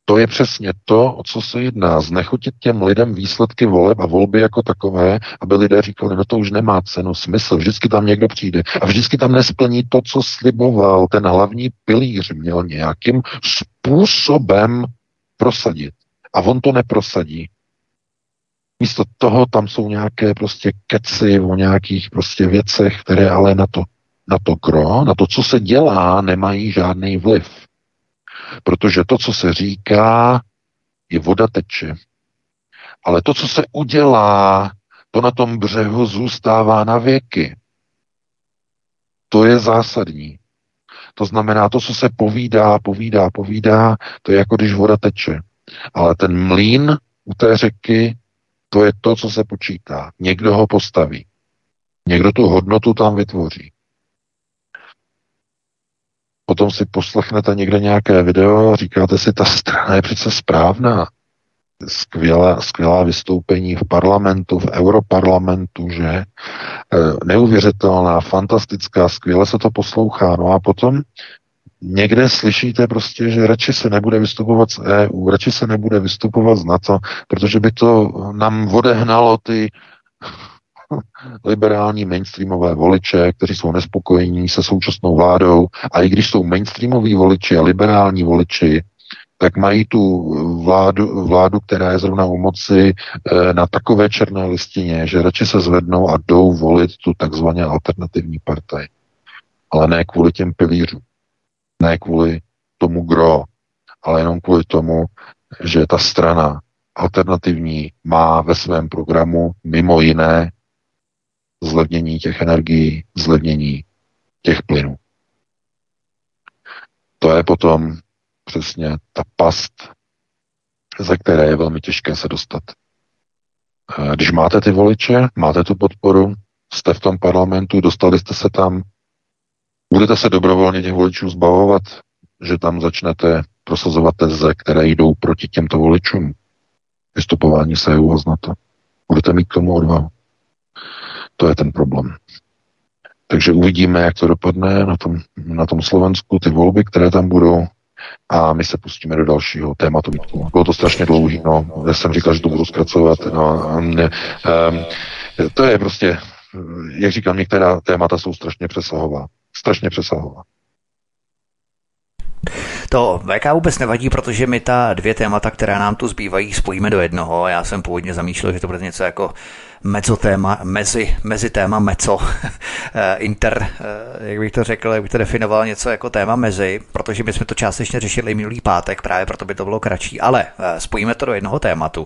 To je přesně to, o co se jedná. Znechutit těm lidem výsledky voleb a volby jako takové, aby lidé říkali, no to už nemá cenu, smysl, vždycky tam někdo přijde a vždycky tam nesplní to, co sliboval. Ten hlavní pilíř měl nějakým způsobem prosadit. A on to neprosadí. Místo toho tam jsou nějaké prostě keci o nějakých prostě věcech, které ale na to, na to gro, na to, co se dělá, nemají žádný vliv. Protože to, co se říká, je voda teče. Ale to, co se udělá, to na tom břehu zůstává na věky. To je zásadní. To znamená, to, co se povídá, povídá, povídá, to je jako když voda teče. Ale ten mlín u té řeky, to je to, co se počítá. Někdo ho postaví. Někdo tu hodnotu tam vytvoří. Potom si poslechnete někde nějaké video a říkáte si, ta strana je přece správná. Skvělá, skvělá vystoupení v parlamentu, v europarlamentu, že? E, neuvěřitelná, fantastická, skvěle se to poslouchá. No a potom někde slyšíte prostě, že radši se nebude vystupovat z EU, radši se nebude vystupovat z NATO, protože by to nám odehnalo ty liberální mainstreamové voliče, kteří jsou nespokojení se současnou vládou. A i když jsou mainstreamoví voliči a liberální voliči, tak mají tu vládu, vládu, která je zrovna u moci eh, na takové černé listině, že radši se zvednou a jdou volit tu takzvaně alternativní partaj. Ale ne kvůli těm pilířům. Ne kvůli tomu gro, ale jenom kvůli tomu, že ta strana alternativní má ve svém programu mimo jiné zlevnění těch energií, zlevnění těch plynů. To je potom přesně ta past, ze které je velmi těžké se dostat. Když máte ty voliče, máte tu podporu, jste v tom parlamentu, dostali jste se tam, Budete se dobrovolně těch voličů zbavovat, že tam začnete prosazovat teze, které jdou proti těmto voličům. Vystupování se EU a z NATO. Budete mít k tomu odvahu. To je ten problém. Takže uvidíme, jak to dopadne na tom, na tom Slovensku, ty volby, které tam budou. A my se pustíme do dalšího tématu. Bylo to strašně dlouhý, no. Já jsem říkal, že to budu zkracovat. No, ne, um, to je prostě, jak říkám, některá témata jsou strašně přesahová strašně přesahovala. To VK vůbec nevadí, protože my ta dvě témata, která nám tu zbývají, spojíme do jednoho. Já jsem původně zamýšlel, že to bude něco jako téma, mezi, mezi téma meco, eh, inter, eh, jak bych to řekl, jak bych to definoval, něco jako téma mezi, protože my jsme to částečně řešili minulý pátek, právě proto by to bylo kratší, ale eh, spojíme to do jednoho tématu.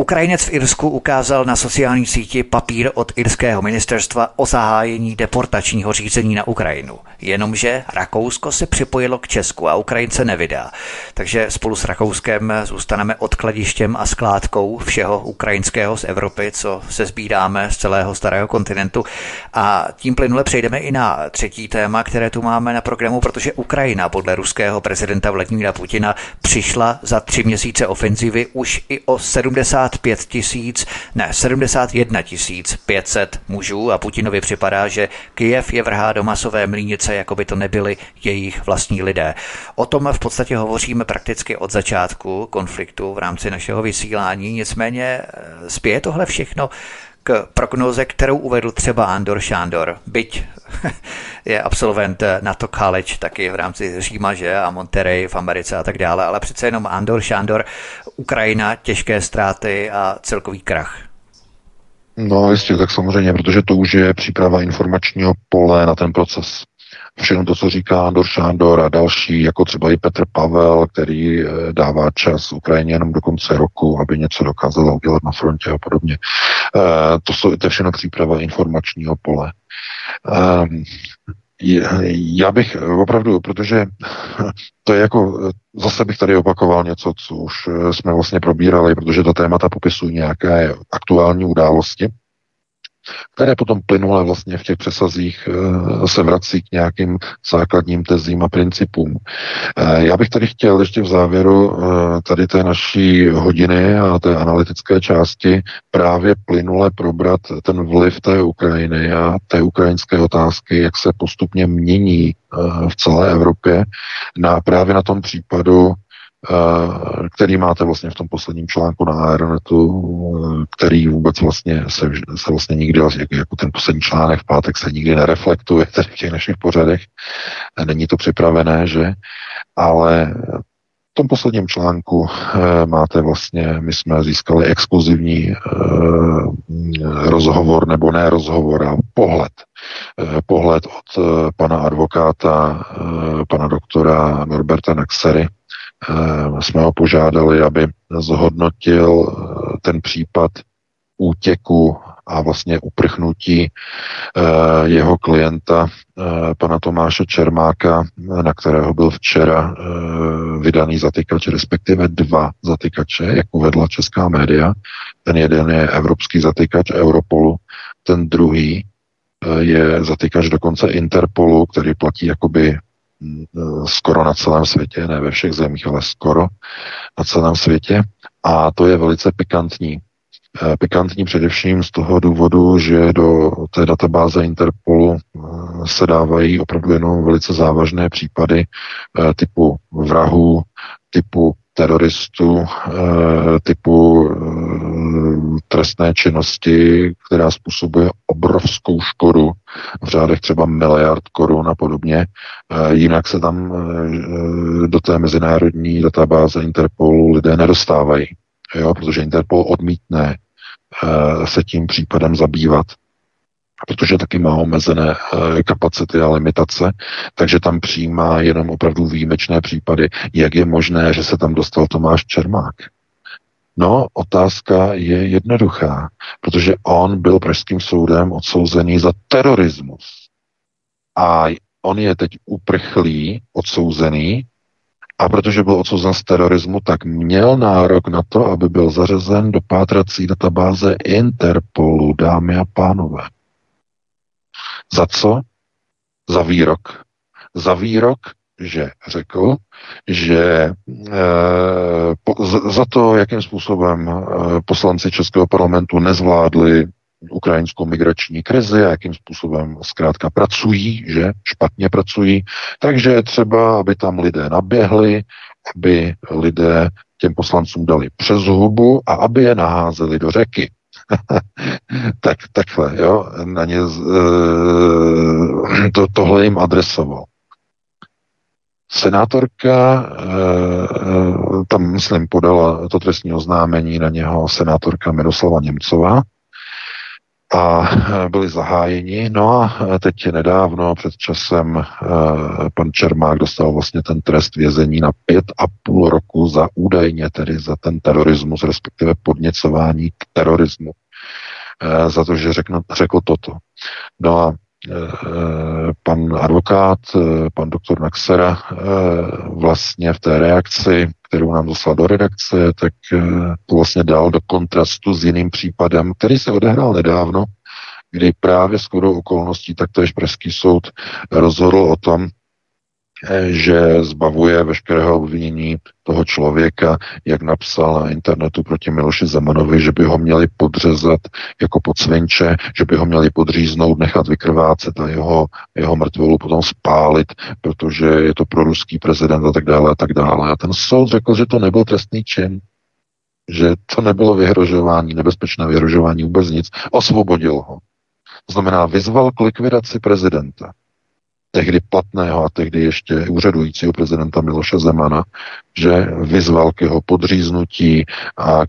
Ukrajinec v Irsku ukázal na sociální síti papír od irského ministerstva o zahájení deportačního řízení na Ukrajinu. Jenomže Rakousko se připojilo k Česku a Ukrajince nevydá. Takže spolu s Rakouskem zůstaneme odkladištěm a skládkou všeho ukrajinského z Evropy, co se sbíráme z celého starého kontinentu. A tím plynule přejdeme i na třetí téma, které tu máme na programu, protože Ukrajina podle ruského prezidenta Vladimíra Putina přišla za tři měsíce ofenzivy už i o 75 tisíc, ne 71 tisíc 500 mužů. A Putinovi připadá, že Kijev je vrhá do masové mlínice jako by to nebyli jejich vlastní lidé. O tom v podstatě hovoříme prakticky od začátku konfliktu v rámci našeho vysílání, nicméně eh, spěje tohle všechno k prognoze, kterou uvedl třeba Andor Šándor, byť je absolvent na to college taky v rámci Říma, že, a Monterey v Americe a tak dále, ale přece jenom Andor Šándor, Ukrajina, těžké ztráty a celkový krach. No jistě, tak samozřejmě, protože to už je příprava informačního pole na ten proces všechno to, co říká Andor Šándor a další, jako třeba i Petr Pavel, který eh, dává čas Ukrajině jenom do konce roku, aby něco dokázala udělat na frontě a podobně. Eh, to, jsou, to je všechno příprava informačního pole. Ehm, já bych opravdu, protože to je jako, zase bych tady opakoval něco, co už eh, jsme vlastně probírali, protože ta témata popisují nějaké aktuální události, které potom plynule vlastně v těch přesazích eh, se vrací k nějakým základním tezím a principům. Eh, já bych tady chtěl ještě v závěru eh, tady té naší hodiny a té analytické části právě plynule probrat ten vliv té Ukrajiny a té ukrajinské otázky, jak se postupně mění v celé Evropě na právě na tom případu který máte vlastně v tom posledním článku na Aeronetu, eh, který vůbec vlastně se, se vlastně nikdy, jako, ten poslední článek v pátek se nikdy nereflektuje tady v těch našich pořadech. Není to připravené, že? Ale v tom posledním článku máte vlastně, my jsme získali exkluzivní rozhovor, nebo ne rozhovor, a pohled. Pohled od pana advokáta, pana doktora Norberta Naxery, Eh, jsme ho požádali, aby zhodnotil eh, ten případ útěku a vlastně uprchnutí eh, jeho klienta, pana Tomáše Čermáka, na kterého byl včera vydaný zatykač, respektive dva zatykače, jak uvedla česká média. Ten jeden je evropský zatykač Europolu, ten druhý je zatykač dokonce Interpolu, který platí jakoby skoro na celém světě, ne ve všech zemích, ale skoro na celém světě. A to je velice pikantní. Eh, pikantní především z toho důvodu, že do té databáze Interpolu eh, se dávají opravdu jenom velice závažné případy eh, typu vrahů, typu teroristů eh, typu eh, trestné činnosti, která způsobuje obrovskou škodu v řádech třeba miliard korun a podobně. Eh, jinak se tam do té mezinárodní databáze Interpolu lidé nedostávají, jo, protože Interpol odmítne se tím případem zabývat protože taky má omezené eh, kapacity a limitace, takže tam přijímá jenom opravdu výjimečné případy. Jak je možné, že se tam dostal Tomáš Čermák? No, otázka je jednoduchá, protože on byl pražským soudem odsouzený za terorismus. A on je teď uprchlý, odsouzený, a protože byl odsouzen z terorismu, tak měl nárok na to, aby byl zařazen do pátrací databáze Interpolu, dámy a pánové. Za co? Za výrok. Za výrok, že řekl, že e, za to, jakým způsobem e, poslanci Českého parlamentu nezvládli ukrajinskou migrační krizi a jakým způsobem zkrátka pracují, že špatně pracují. Takže třeba, aby tam lidé naběhli, aby lidé těm poslancům dali přes hubu a aby je naházeli do řeky. tak takhle, jo, na ně, e, to, tohle jim adresoval. Senátorka, e, tam myslím podala to trestní oznámení na něho senátorka Miroslava Němcová, a eh, byli zahájeni. No a eh, teď nedávno, před časem, eh, pan Čermák dostal vlastně ten trest vězení na pět a půl roku za údajně tedy za ten terorismus, respektive podněcování k terorismu. Za to, že řekl, řekl toto. No a pan advokát, pan doktor Naxera vlastně v té reakci kterou nám dostal do redakce, tak eh, to vlastně dal do kontrastu s jiným případem, který se odehrál nedávno, kdy právě s chodou okolností taktéž Pražský soud rozhodl o tom, eh, že zbavuje veškerého obvinění toho člověka, jak napsal na internetu proti Miloši Zemanovi, že by ho měli podřezat jako podsvinče, že by ho měli podříznout, nechat vykrvácet a jeho, jeho mrtvolu potom spálit, protože je to pro ruský prezident a tak dále a tak dále. A ten soud řekl, že to nebyl trestný čin, že to nebylo vyhrožování, nebezpečné vyhrožování, vůbec nic, osvobodil ho. To znamená, vyzval k likvidaci prezidenta tehdy platného a tehdy ještě úřadujícího prezidenta Miloše Zemana, že vyzval k jeho podříznutí, a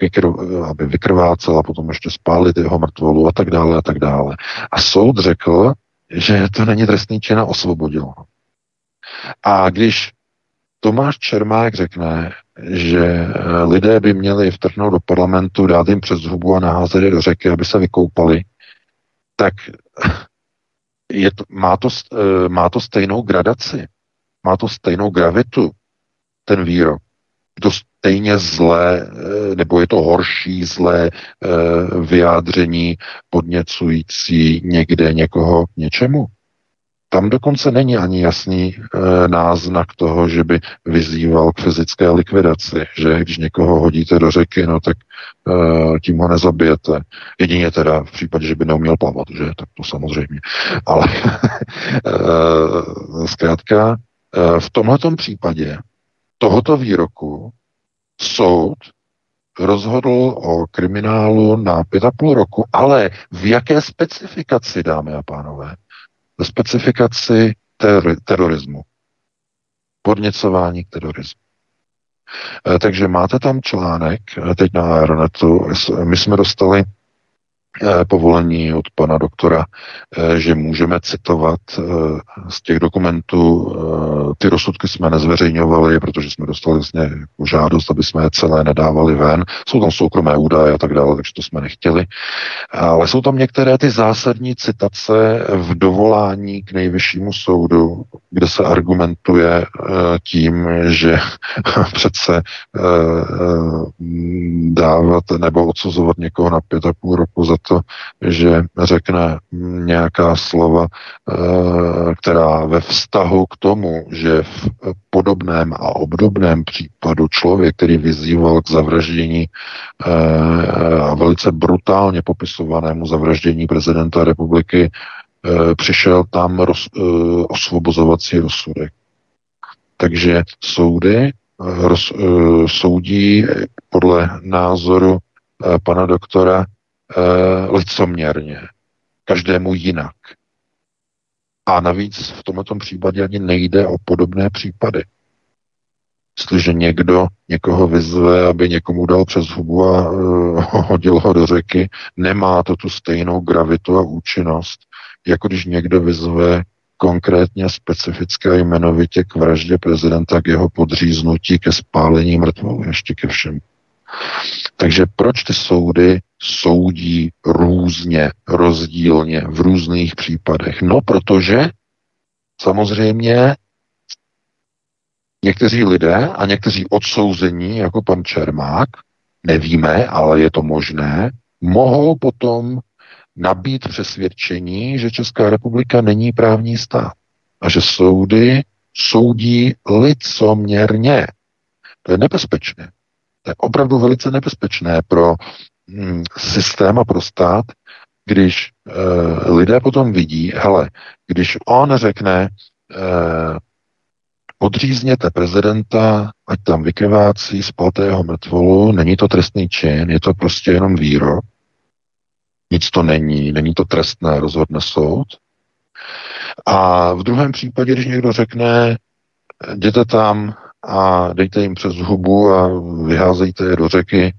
aby vykrvácel a potom ještě spálit jeho mrtvolu a tak dále a tak dále. A soud řekl, že to není trestný čin a osvobodil ho. A když Tomáš Čermák řekne, že lidé by měli vtrhnout do parlamentu, dát jim přes hubu a naházet je do řeky, aby se vykoupali, tak je to, má, to, uh, má to stejnou gradaci, má to stejnou gravitu, ten výrok. Je to stejně zlé, uh, nebo je to horší zlé uh, vyjádření podněcující někde někoho něčemu? Tam dokonce není ani jasný e, náznak toho, že by vyzýval k fyzické likvidaci, že když někoho hodíte do řeky, no tak e, tím ho nezabijete. Jedině teda v případě, že by neuměl plavat, že? Tak to samozřejmě. Ale e, zkrátka e, v tomto případě tohoto výroku soud rozhodl o kriminálu na pět a půl roku, ale v jaké specifikaci, dámy a pánové? Specifikaci ter- terorismu. Podněcování k terorismu. E, takže máte tam článek, e, teď na Aeronetu, my jsme dostali Eh, povolení od pana doktora, eh, že můžeme citovat eh, z těch dokumentů. Ty rozsudky jsme nezveřejňovali, protože jsme dostali vlastně žádost, aby jsme je celé nedávali ven. Jsou tam soukromé údaje a tak dále, takže to jsme nechtěli. Ale jsou tam některé ty zásadní citace v dovolání k nejvyššímu soudu, kde se argumentuje tím, že přece dávat nebo odsuzovat někoho na pět a půl roku za to, že řekne nějaká slova, eh, která ve vztahu k tomu, že v podobném a obdobném případu člověk, který vyzýval k zavraždění eh, a velice brutálně popisovanému zavraždění prezidenta republiky, eh, přišel tam roz, osvobozovací rozsudek. Takže soudy roz, soudí podle názoru pana doktora licoměrně, každému jinak. A navíc v tomto případě ani nejde o podobné případy. Jestliže někdo někoho vyzve, aby někomu dal přes hubu a uh, hodil ho do řeky, nemá to tu stejnou gravitu a účinnost, jako když někdo vyzve konkrétně specifické jmenovitě k vraždě prezidenta, k jeho podříznutí, ke spálení mrtvou, ještě ke všem. Takže proč ty soudy soudí různě, rozdílně, v různých případech? No, protože samozřejmě někteří lidé a někteří odsouzení, jako pan Čermák, nevíme, ale je to možné, mohou potom nabít přesvědčení, že Česká republika není právní stát a že soudy soudí licoměrně. To je nebezpečné. Je opravdu velice nebezpečné pro hm, systém a pro stát, když uh, lidé potom vidí, hele, když on řekne, uh, odřízněte prezidenta, ať tam vykrvácí z patého mrtvolu, není to trestný čin, je to prostě jenom výrok, nic to není, není to trestné, rozhodne soud. A v druhém případě, když někdo řekne, jděte tam a dejte jim přes hubu a vyházejte je do řeky,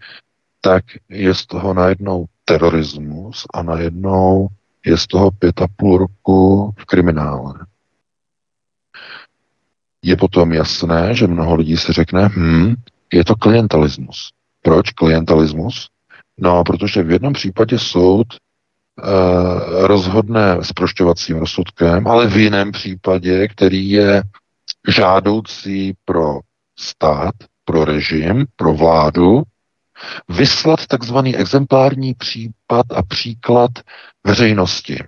tak je z toho najednou terorismus a najednou je z toho pět a půl roku v kriminále. Je potom jasné, že mnoho lidí si řekne, hm, je to klientalismus. Proč klientalismus? No, protože v jednom případě soud uh, rozhodne s prošťovacím rozsudkem, ale v jiném případě, který je žádoucí pro stát, pro režim, pro vládu, vyslat takzvaný exemplární případ a příklad veřejnosti,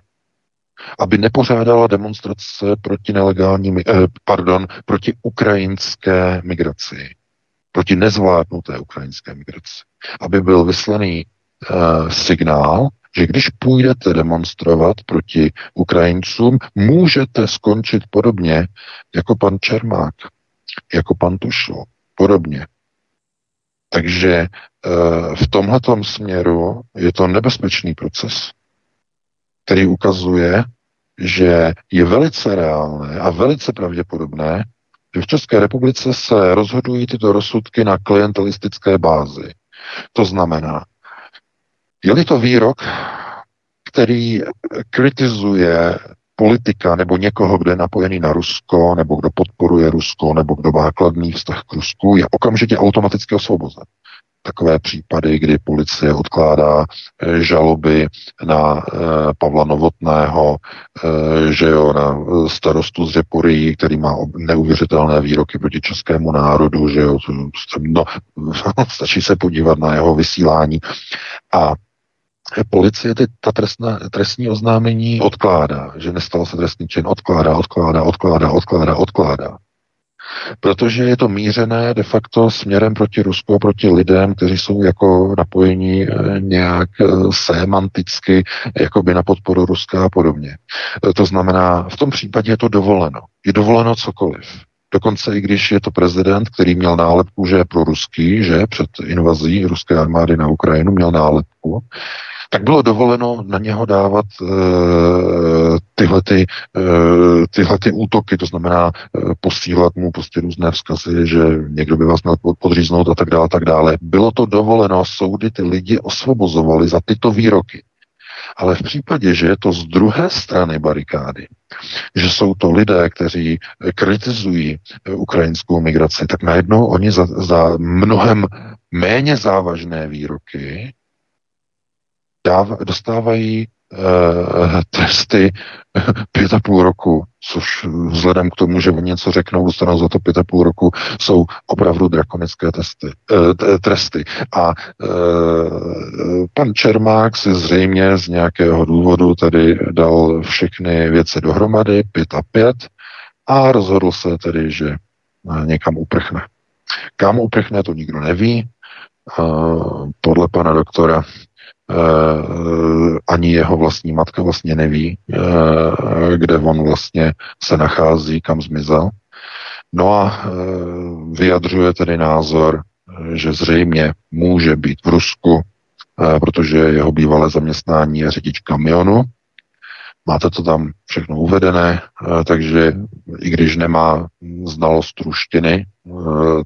aby nepořádala demonstrace proti nelegální, eh, pardon, proti ukrajinské migraci, proti nezvládnuté ukrajinské migraci, aby byl vyslaný eh, signál, že když půjdete demonstrovat proti Ukrajincům, můžete skončit podobně jako pan Čermák, jako pan Tušl, podobně. Takže eh, v tomhletom směru je to nebezpečný proces, který ukazuje, že je velice reálné a velice pravděpodobné, že v České republice se rozhodují tyto rozsudky na klientelistické bázi. To znamená, je-li to výrok, který kritizuje politika nebo někoho, kdo je napojený na Rusko, nebo kdo podporuje Rusko, nebo kdo má kladný vztah k Rusku, je okamžitě automaticky osvobozen. Takové případy, kdy policie odkládá e, žaloby na e, Pavla Novotného, e, že jo, na starostu z Řeporí, který má neuvěřitelné výroky proti českému národu, že jo, no, stačí se podívat na jeho vysílání. A policie ty, ta trestná, trestní oznámení odkládá, že nestalo se trestný čin, odkládá, odkládá, odkládá, odkládá, odkládá. Protože je to mířené de facto směrem proti Rusku a proti lidem, kteří jsou jako napojení eh, nějak eh, semanticky jakoby na podporu Ruska a podobně. Eh, to znamená, v tom případě je to dovoleno. Je dovoleno cokoliv. Dokonce i když je to prezident, který měl nálepku, že je pro ruský, že před invazí ruské armády na Ukrajinu měl nálepku, tak bylo dovoleno na něho dávat uh, tyhle, ty, tyhle ty útoky, to znamená uh, posílat mu prostě různé vzkazy, že někdo by vás měl podříznout a tak dále, tak dále. Bylo to dovoleno, soudy ty lidi osvobozovali za tyto výroky. Ale v případě, že je to z druhé strany barikády, že jsou to lidé, kteří kritizují ukrajinskou migraci, tak najednou oni za, za mnohem méně závažné výroky dostávají tresty pět a půl roku, což vzhledem k tomu, že oni něco řeknou, dostanou za to pět a půl roku, jsou opravdu drakonické testy, uh, tresty. A uh, pan Čermák si zřejmě z nějakého důvodu tedy dal všechny věci dohromady, pět a pět, a rozhodl se tedy, že někam uprchne. Kam uprchne, to nikdo neví. Podle pana doktora ani jeho vlastní matka vlastně neví, uh, kde on vlastně se nachází, kam zmizel. No a uh, vyjadřuje tedy názor, že zřejmě může být v Rusku, protože jeho bývalé zaměstnání je řidič kamionu Máte to tam všechno uvedené, eh, takže i když nemá znalost ruštiny, eh,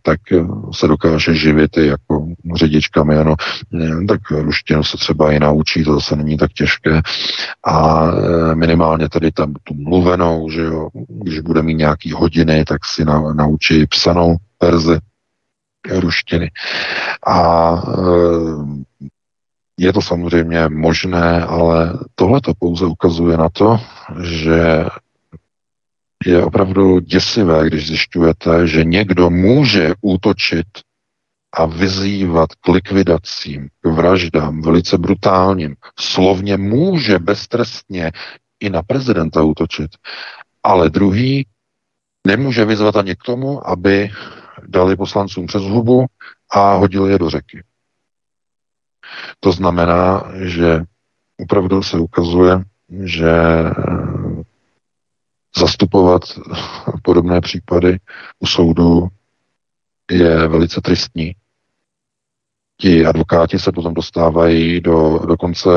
tak se dokáže živit i jako řidič kamionu. Eh, tak ruštinu se třeba i naučí, to zase není tak těžké. A minimálně tady tam tu mluvenou, že jo, když bude mít nějaký hodiny, tak si na, naučí psanou verzi ruštiny. A je to samozřejmě možné, ale tohle to pouze ukazuje na to, že je opravdu děsivé, když zjišťujete, že někdo může útočit a vyzývat k likvidacím, k vraždám, velice brutálním. Slovně může beztrestně i na prezidenta útočit, ale druhý nemůže vyzvat ani k tomu, aby dali poslancům přes hubu a hodili je do řeky. To znamená, že opravdu se ukazuje, že zastupovat podobné případy u soudu je velice tristní. Ti advokáti se potom dostávají do dokonce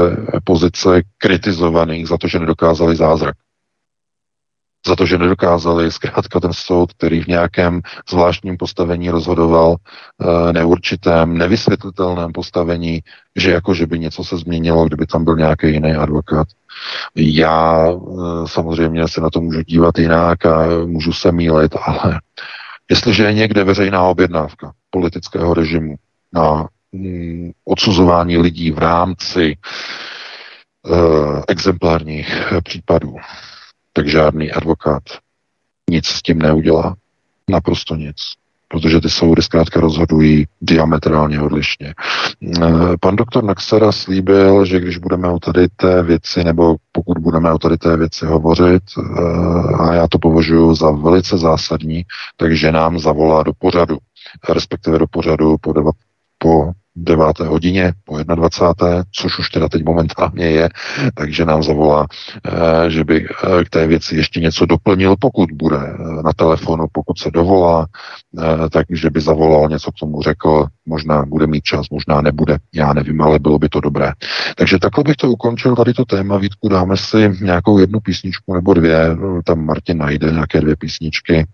pozice kritizovaných za to, že nedokázali zázrak za to, že nedokázali zkrátka ten soud, který v nějakém zvláštním postavení rozhodoval, e, neurčitém, nevysvětlitelném postavení, že jako, že by něco se změnilo, kdyby tam byl nějaký jiný advokát. Já e, samozřejmě se na to můžu dívat jinak a můžu se mílit, ale jestliže je někde veřejná objednávka politického režimu na mm, odsuzování lidí v rámci uh, exemplárních případů, tak žádný advokát nic s tím neudělá. Naprosto nic. Protože ty soudy zkrátka rozhodují diametrálně odlišně. Eh, pan doktor Naxara slíbil, že když budeme o tady té věci, nebo pokud budeme o tady té věci hovořit, eh, a já to považuji za velice zásadní, takže nám zavolá do pořadu, respektive do pořadu po, po 9. hodině po 21. což už teda teď momentálně je, takže nám zavolá, eh, že by eh, k té věci ještě něco doplnil, pokud bude eh, na telefonu, pokud se dovolá, takže by zavolal, něco k tomu řekl, možná bude mít čas, možná nebude, já nevím, ale bylo by to dobré. Takže takhle bych to ukončil, tady to téma, Vítku, dáme si nějakou jednu písničku nebo dvě, tam Martin najde nějaké dvě písničky,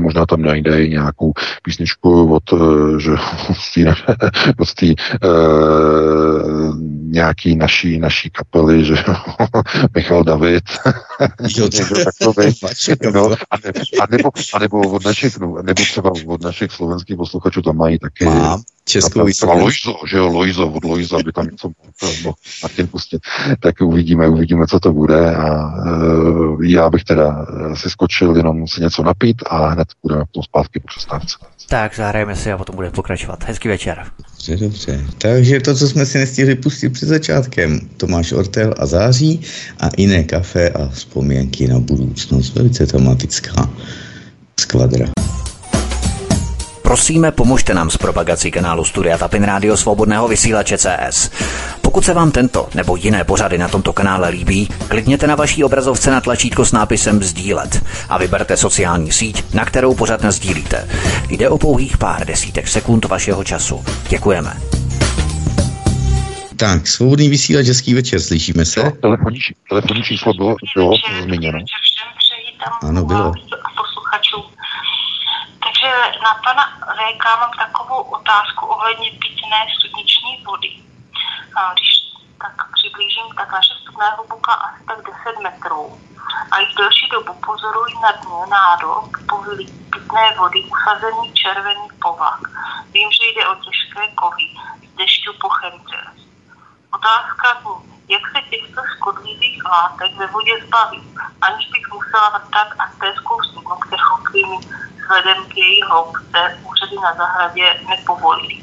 možná tam najde i nějakou písničku od, eh, že, od té uh, nějaký naší, naší kapely, že Michal David, takový, no, a, ne, a, nebo, a nebo od našich, nebo třeba od našich slovenských posluchačů tam mají taky Mám českou třeba Lojzo, že jo, Lojzo, od Lojza by tam něco mohl Martin pustit. Tak uvidíme, uvidíme, co to bude. A uh, já bych teda si skočil jenom si něco napít a hned budeme potom zpátky po přestávce. Tak, zahrajeme si a potom bude pokračovat. Hezký večer. Dobře, dobře. Takže to, co jsme si nestihli pustit před začátkem, Tomáš Ortel a září a jiné kafe a vzpomínky na budoucnost. Velice tematická skvadra. Prosíme, pomožte nám s propagací kanálu Studia Tapin Rádio Svobodného vysílače CS. Pokud se vám tento nebo jiné pořady na tomto kanále líbí, klikněte na vaší obrazovce na tlačítko s nápisem Sdílet a vyberte sociální síť, na kterou pořád sdílíte. Jde o pouhých pár desítek sekund vašeho času. Děkujeme. Tak, svobodný vysílač, hezký večer, slyšíme se? No, telefonní, telefonní číslo bylo, bylo zmíněno. Ano, bylo. Takže na pana VK mám takovou otázku ohledně pitné studniční vody. Když tak přiblížím, tak naše je hluboká asi tak 10 metrů. A již delší dobu pozorují na dně nádok povily pitné vody usazený červený povak. Vím, že jde o těžké kovy z dešťu po chemtrails. Otázka zní, jak se těchto škodlivých látek ve vodě zbavit, aniž bych musela vrtat artérskou studnu, kterou svými vzhledem k její hloubce úřady na zahradě nepovolili.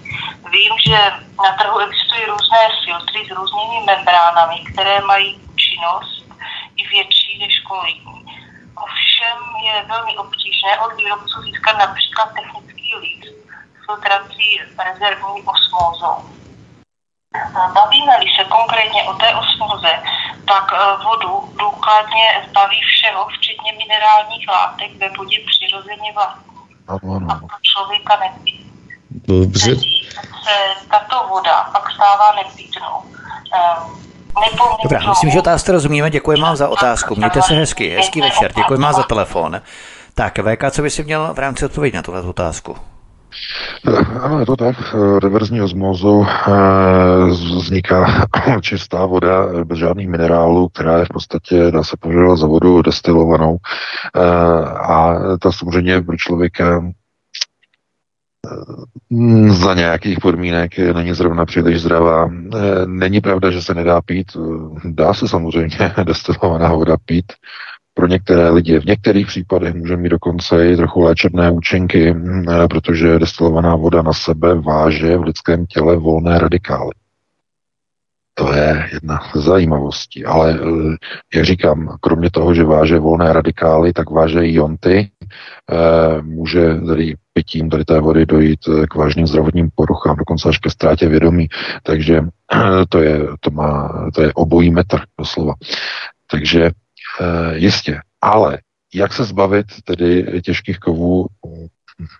Vím, že na trhu existují různé filtry s různými membránami, které mají účinnost i větší než kvalitní. Ovšem je velmi obtížné od výrobců získat například technický list s filtrací rezervní osmózou. Bavíme-li se konkrétně o té osmoze, tak eh, vodu důkladně zbaví všeho, včetně minerálních látek ve vodě přirozeně vlastní. A to člověka nepí. Dobře. se tato voda pak stává nepitnou. Ehm, Dobrá, myslím, že otázku rozumíme. Děkuji vám za otázku. Mějte se hezky. Hezký večer. Děkuji vám za telefon. Tak, VK, co by si měl v rámci odpovědi na tuto otázku? Ano, je to tak. Reverzní osmózou eh, vzniká čistá voda bez žádných minerálů, která je v podstatě, dá se považovat za vodu destilovanou. Eh, a ta samozřejmě pro člověka eh, za nějakých podmínek není zrovna příliš zdravá. Není pravda, že se nedá pít. Dá se samozřejmě destilovaná voda pít, pro některé lidi v některých případech může mít dokonce i trochu léčebné účinky, mm, eh, protože destilovaná voda na sebe váže v lidském těle volné radikály. To je jedna z zajímavostí. Ale eh, jak říkám, kromě toho, že váže volné radikály, tak váže i jonty. Eh, může tedy pitím tady té vody dojít k vážným zdravotním poruchám, dokonce až ke ztrátě vědomí. Takže to je, to má, to je obojí metr doslova. Takže jistě. Ale jak se zbavit tedy těžkých kovů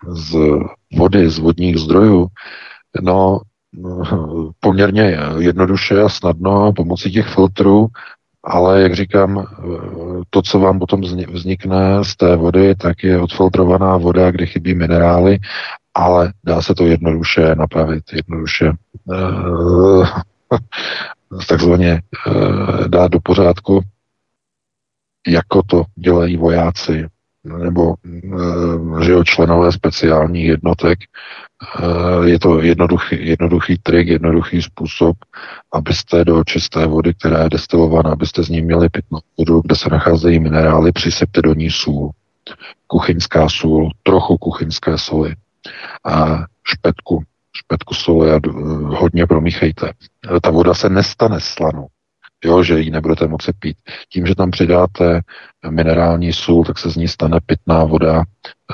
z vody, z vodních zdrojů? No, poměrně jednoduše a snadno pomocí těch filtrů, ale jak říkám, to, co vám potom vznikne z té vody, tak je odfiltrovaná voda, kde chybí minerály, ale dá se to jednoduše napravit, jednoduše eh, takzvaně eh, dát do pořádku, jako to dělají vojáci nebo eh, že jo, členové speciálních jednotek. Eh, je to jednoduchý, jednoduchý trik, jednoduchý způsob, abyste do čisté vody, která je destilovaná, abyste z ní měli pitnou vodu, kde se nacházejí minerály, přisypte do ní sůl. Kuchyňská sůl, trochu kuchyňské soli a špetku, špetku soli a hodně promíchejte. Ta voda se nestane slanou jo, že ji nebudete moci pít. Tím, že tam přidáte minerální sůl, tak se z ní stane pitná voda,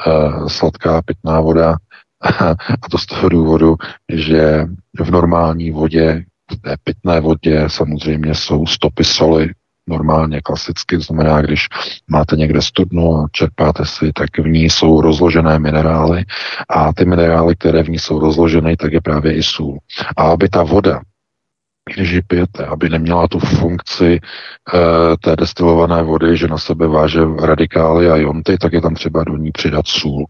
uh, sladká pitná voda, a to z toho důvodu, že v normální vodě, v té pitné vodě samozřejmě jsou stopy soli, normálně klasicky, to znamená, když máte někde studnu a čerpáte si, tak v ní jsou rozložené minerály a ty minerály, které v ní jsou rozložené, tak je právě i sůl. A aby ta voda když pijete, aby neměla tu funkci e, té destilované vody, že na sebe váže radikály a jonty, tak je tam třeba do ní přidat sůl.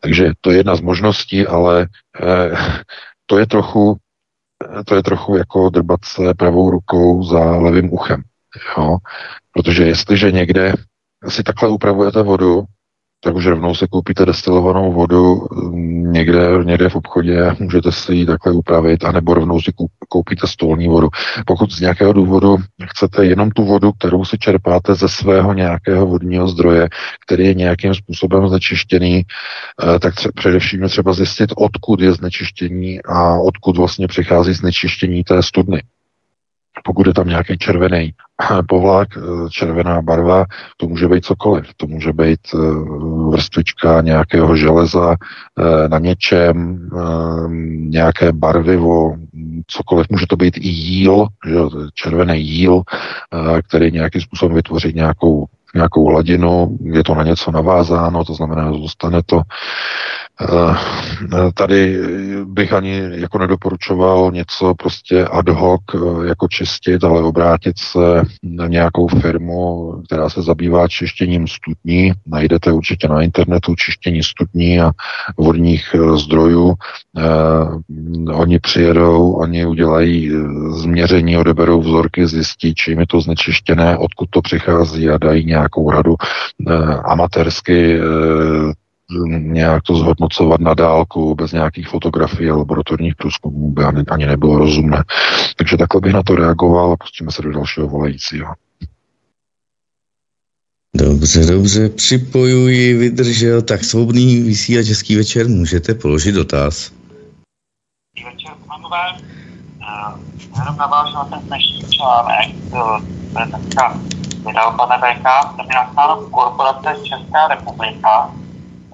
Takže to je jedna z možností, ale e, to je trochu to je trochu jako drbat se pravou rukou za levým uchem. Jo? Protože jestliže někde si takhle upravujete vodu, tak už rovnou se koupíte destilovanou vodu mm, někde, někde v obchodě, můžete si ji takhle upravit, anebo rovnou si koupíte stolní vodu. Pokud z nějakého důvodu chcete jenom tu vodu, kterou si čerpáte ze svého nějakého vodního zdroje, který je nějakým způsobem znečištěný, eh, tak tře- především je třeba zjistit, odkud je znečištění a odkud vlastně přichází znečištění té studny pokud je tam nějaký červený povlak, eh, červená barva, to může být cokoliv. To může být eh, vrstvička nějakého železa eh, na něčem, nějaké barvivo, cokoliv. Může to být i jíl, červený jíl, který nějakým způsobem vytvoří nějakou nějakou hladinu, je to na něco navázáno, to znamená, zůstane to. Eh, tady bych ani jako nedoporučoval něco prostě ad hoc eh, jako čistit, ale obrátit se na nějakou firmu, která se zabývá čištěním studní. Najdete určitě na internetu čištění studní a vodních eh, zdrojů. Oni přijedou, oni udělají změření, odeberou vzorky, zjistí, čím je to znečištěné, odkud to přichází a dají nějakou radu amatérsky nějak to zhodnocovat na dálku bez nějakých fotografií a laboratorních průzkumů by ani, ani nebylo rozumné. Takže takhle bych na to reagoval a pustíme se do dalšího volajícího. Dobře, dobře, připojuji, vydržel, tak svobodný vysílač Český večer, můžete položit dotaz. večer, pánové. Uh, jenom navážu na ten dnešní článek, to je dneska vydal pane VK, tam je napsáno korporace Česká republika,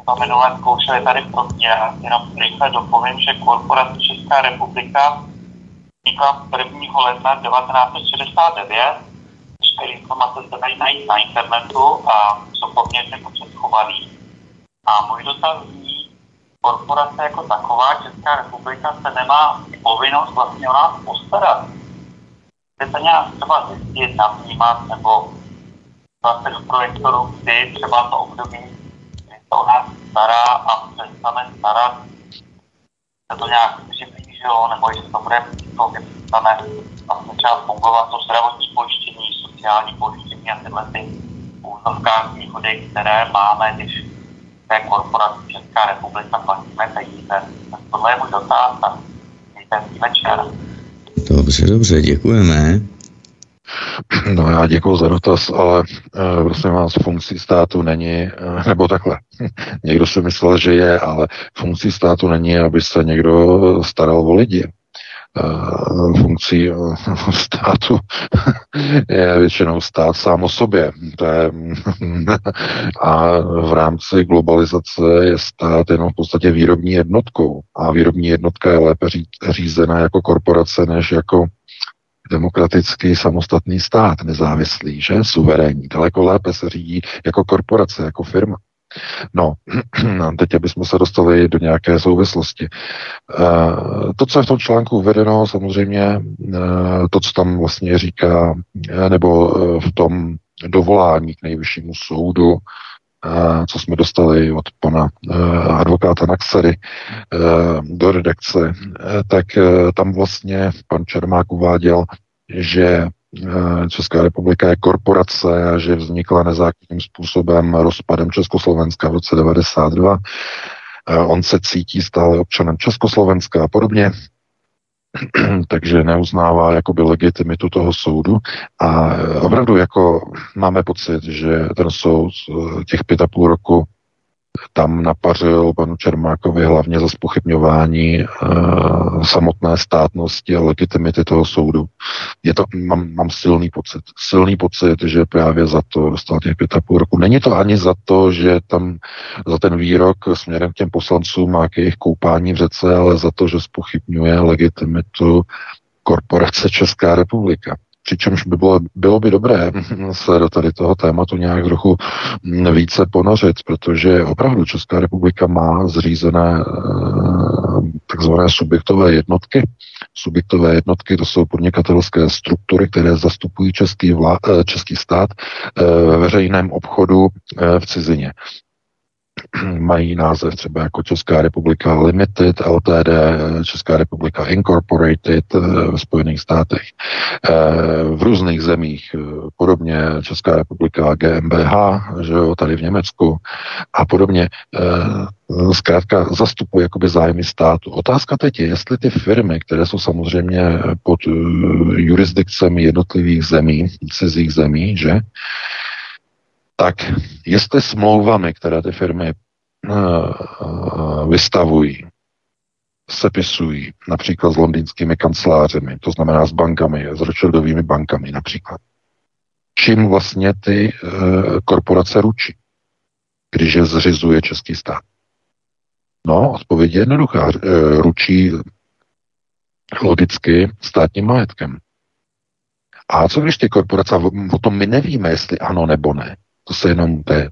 to minule zkoušeli tady pro mě, jenom rychle dopovím, že korporace Česká republika vznikla 1. ledna 1969, všechny informace se dají najít na internetu a jsou poměrně schovaný. A můj dotaz zní, korporace jako taková, Česká republika se nemá povinnost vlastně o nás postarat. Chcete nějak třeba zjistit, navnímat nebo vlastně v projektoru, kdy třeba to období se o nás stará a přestane starat, se to nějak přiblížilo, nebo to bude to přestane vlastně třeba fungovat to zdravotní pojištění, sociální pojištění a tyhle ty výhody, které máme, když té korporaci Česká republika platíme peníze. Tak tohle je můj dotaz a mějte večer. Dobře, dobře, děkujeme. No já děkuji za dotaz, ale e, prosím vás, funkcí státu není, e, nebo takhle, někdo si myslel, že je, ale funkcí státu není, aby se někdo staral o lidi. funkcí státu je většinou stát sám o sobě. To je, a v rámci globalizace je stát jenom v podstatě výrobní jednotkou. A výrobní jednotka je lépe řízena jako korporace, než jako demokratický samostatný stát, nezávislý, že? Suverénní. Daleko lépe se řídí jako korporace, jako firma. No, teď, abychom se dostali do nějaké souvislosti. Eh, to, co je v tom článku uvedeno, samozřejmě eh, to, co tam vlastně říká, eh, nebo v tom dovolání k nejvyššímu soudu, co jsme dostali od pana advokáta Naxery do redakce, tak tam vlastně pan Čermák uváděl, že Eh, Česká republika je korporace a že vznikla nezákonným způsobem rozpadem Československa v roce 92. Eh, on se cítí stále občanem Československa a podobně, takže neuznává jakoby legitimitu toho soudu a eh, opravdu jako máme pocit, že ten soud těch pět a půl roku tam napařil panu Čermákovi hlavně za spochybňování e, samotné státnosti a legitimity toho soudu. Je to, mám, mám silný pocit, silný pocit, že právě za to dostal těch pět a půl roku. Není to ani za to, že tam za ten výrok směrem k těm poslancům a k jejich koupání v řece, ale za to, že spochybňuje legitimitu korporace Česká republika. Přičemž by bylo, bylo by dobré se do tady toho tématu nějak trochu více ponořit, protože opravdu Česká republika má zřízené eh, takzvané subjektové jednotky. Subjektové jednotky to jsou podnikatelské struktury, které zastupují český, vlá, eh, český stát eh, ve veřejném obchodu v cizině. mají název třeba jako Česká republika Limited, LTD, Česká republika Incorporated eh, v Spojených státech. Eh, v různých zemích eh, podobně Česká republika GmbH, že jo, tady v Německu a podobně. Zkrátka zastupuje jakoby zájmy státu. Otázka teď je, jestli ty firmy, které jsou samozřejmě pod jurisdikcemi jednotlivých zemí, cizích zemí, že, tak jestli smlouvami, které ty firmy uh, vystavují, sepisují, například s londýnskými kancelářemi, to znamená s bankami, s Rothschildovými bankami například, čím vlastně ty uh, korporace ručí, když je zřizuje český stát? No, odpověď je jednoduchá. Ručí logicky státním majetkem. A co když ty korporace, o tom my nevíme, jestli ano nebo ne. To se jenom, to je,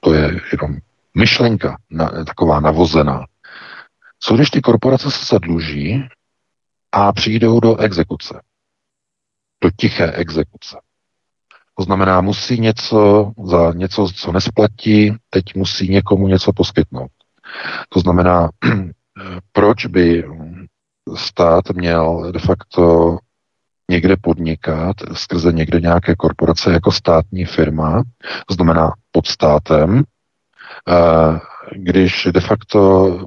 to je jenom myšlenka na, taková navozená. Co když ty korporace se zadluží a přijdou do exekuce? Do tiché exekuce. To znamená, musí něco za něco, co nesplatí, teď musí někomu něco poskytnout. To znamená, proč by stát měl de facto někde podnikat skrze někde nějaké korporace jako státní firma, znamená pod státem, když de facto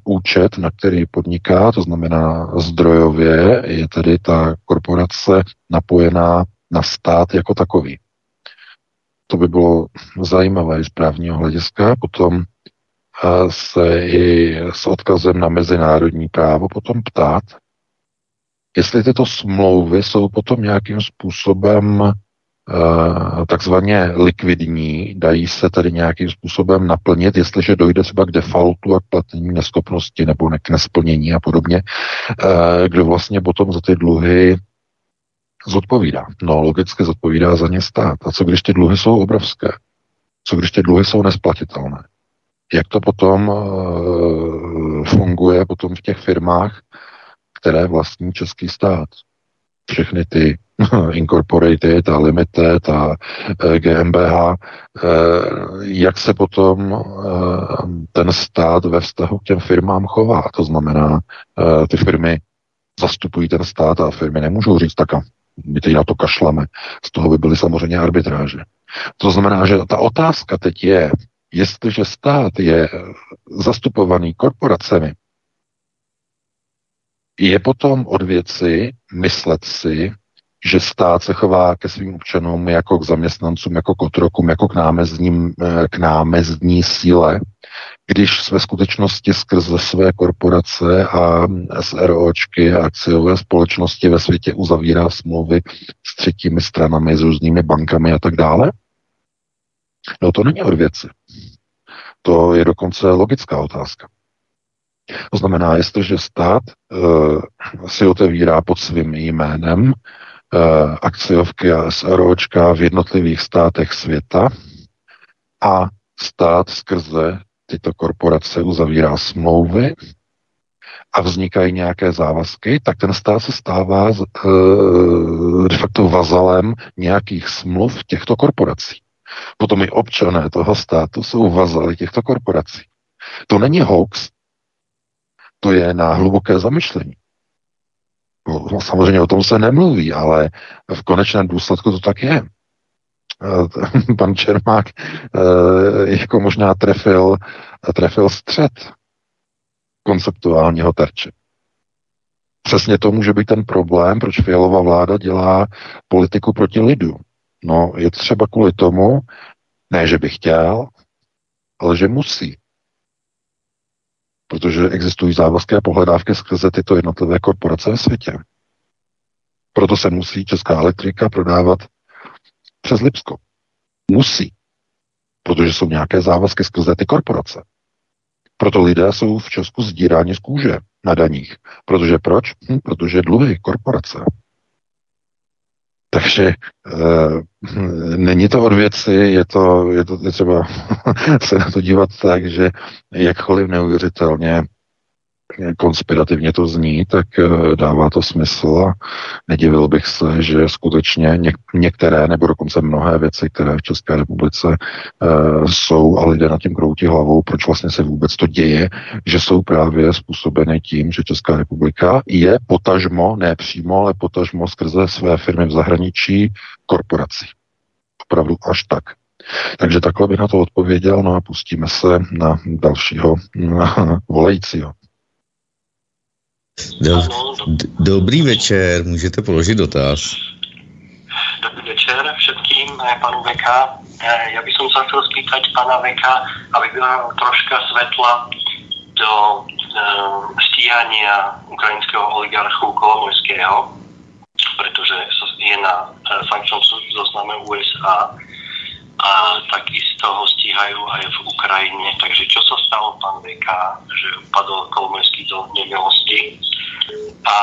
účet, na který podniká, to znamená zdrojově, je tedy ta korporace napojená na stát jako takový. To by bylo zajímavé z právního hlediska. Potom se i s odkazem na mezinárodní právo potom ptát, jestli tyto smlouvy jsou potom nějakým způsobem uh, takzvaně likvidní, dají se tady nějakým způsobem naplnit, jestliže dojde třeba k defaultu a k platení neschopnosti nebo k nesplnění a podobně, uh, kdo vlastně potom za ty dluhy zodpovídá. No, logicky zodpovídá za ně stát. A co když ty dluhy jsou obrovské? Co když ty dluhy jsou nesplatitelné? Jak to potom uh, funguje potom v těch firmách, které vlastní český stát. Všechny ty Incorporated a Limited a GmbH, e, jak se potom ten stát ve vztahu k těm firmám chová. To znamená, ty firmy zastupují ten stát a firmy nemůžou říct, tak my teď na to kašleme. Z toho by byly samozřejmě arbitráže. To znamená, že ta otázka teď je, jestliže stát je zastupovaný korporacemi, je potom od věci myslet si, že stát se chová ke svým občanům jako k zaměstnancům, jako k otrokům, jako k, námezním, eh, k námezdní síle, když ve skutečnosti skrze své korporace a SROčky a akciové společnosti ve světě uzavírá smlouvy s třetími stranami, s různými bankami a tak dále? No to není od věci. To je dokonce logická otázka. To znamená, jestliže stát uh, si otevírá pod svým jménem uh, akciovky a SROčka v jednotlivých státech světa a stát skrze tyto korporace uzavírá smlouvy a vznikají nějaké závazky, tak ten stát se stává uh, de facto vazalem nějakých smluv těchto korporací. Potom i občané toho státu jsou vazali těchto korporací. To není hoax, to je na hluboké zamyšlení. No, samozřejmě o tom se nemluví, ale v konečném důsledku to tak je. Eh, pan Čermák eh, jako možná trefil, trefil střed konceptuálního terče. Přesně to může být ten problém, proč Fialová vláda dělá politiku proti lidu. No, je třeba kvůli tomu, ne, že by chtěl, ale že musí. Protože existují závazky a pohledávky skrze tyto jednotlivé korporace ve světě. Proto se musí Česká elektrika prodávat přes Lipsko. Musí. Protože jsou nějaké závazky skrze ty korporace. Proto lidé jsou v Česku zdíráni z kůže na daních. Protože proč? Hm, protože dluhy korporace. Takže e, není to od věci, je to, je to je třeba se na to dívat tak, že jakkoliv neuvěřitelně konspirativně to zní, tak eh, dává to smysl a nedivil bych se, že skutečně něk- některé nebo dokonce mnohé věci, které v České republice uh, jsou a lidé nad tím kroutí hlavou, proč vlastně se vůbec to děje, že jsou právě způsobeny tím, že Česká republika je potažmo, ne přímo, ale potažmo skrze své firmy v zahraničí korporací. Opravdu až tak. Takže takhle bych na to odpověděl, no a pustíme se na dalšího na volajícího. Do, dobrý večer, můžete položit dotaz. Dobrý večer všetkým, panu VK. Ja by som sa chcel spýtať pana VK, aby byla troška svetla do uh, stíhania ukrajinského oligarchu Kolomojského, pretože je na uh, sankčnom zozname USA a takisto ho stíhajú aj v Ukrajine. Takže čo sa stalo, pán VK, že upadol Kolomojský do nemilosti. A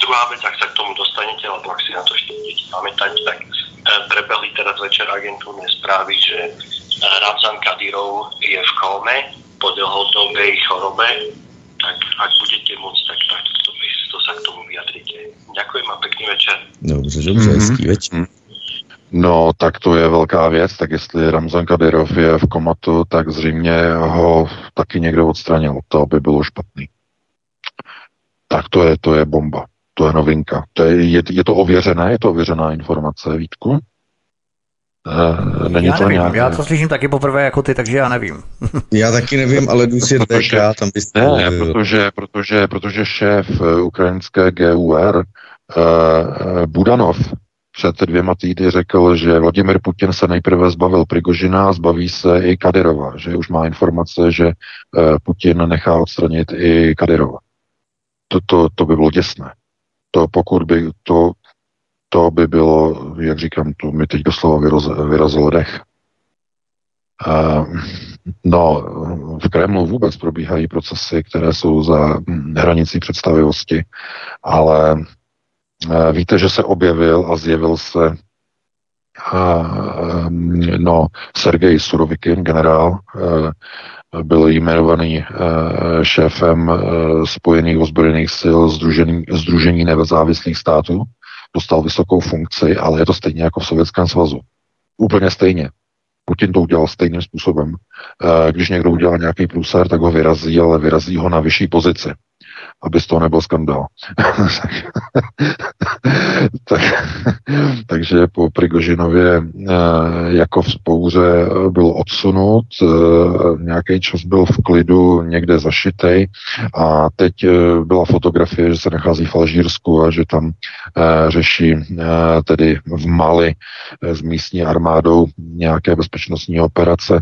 druhá vec, ak sa k tomu dostanete, alebo ak si na to ešte budete pamätať, tak e, prebehli teraz večer agentúrne správy, že e, Ramzan Kadyrov je v kóme po dlhodobej chorobe, tak ak budete môcť, tak, tak to, to sa k tomu vyjadrite. Ďakujem a pekný večer. Dobře, dobře, mm-hmm. hezký večer. No, tak to je velká věc, tak jestli Ramzan Kadyrov je v komatu, tak zřejmě ho taky někdo odstranil. To by bylo špatný. Tak to je, to je bomba. To je novinka. To je, je, je to ověřené? Je to ověřená informace, Vítku? E, není já to nevím, nějaké... já to slyším taky poprvé jako ty, takže já nevím. já taky nevím, ale jdu si protože, tam byste... Ne, protože, protože, protože šéf eh, ukrajinské GUR uh, Budanov před dvěma týdny řekl, že Vladimir Putin se nejprve zbavil Prigožina, zbaví se i Kadyrova, že už má informace, že Putin nechá odstranit i Kadyrova to, to, to by bylo děsné. To pokud by to, to by bylo, jak říkám, to mi teď doslova vyroz, vyrazil dech. Uh, no, v Kremlu vůbec probíhají procesy, které jsou za hranicí představivosti, ale víte, že se objevil a zjevil se uh, no, Sergej Surovikin, generál, uh, byl jmenovaný eh, šéfem eh, Spojených ozbrojených sil Združení, Združení nezávislých států, dostal vysokou funkci, ale je to stejně jako v Sovětském svazu. Úplně stejně. Putin to udělal stejným způsobem. Eh, když někdo udělá nějaký průser, tak ho vyrazí, ale vyrazí ho na vyšší pozici. aby z toho nebyl skandál. tak, takže po Prigožinově eh, jako v spouře byl odsunut, eh, nějaký čas byl v klidu někde zašitej a teď byla fotografie, že se nachází v Alžírsku a že tam řeší tedy v Mali s místní armádou nějaké bezpečnostní operace.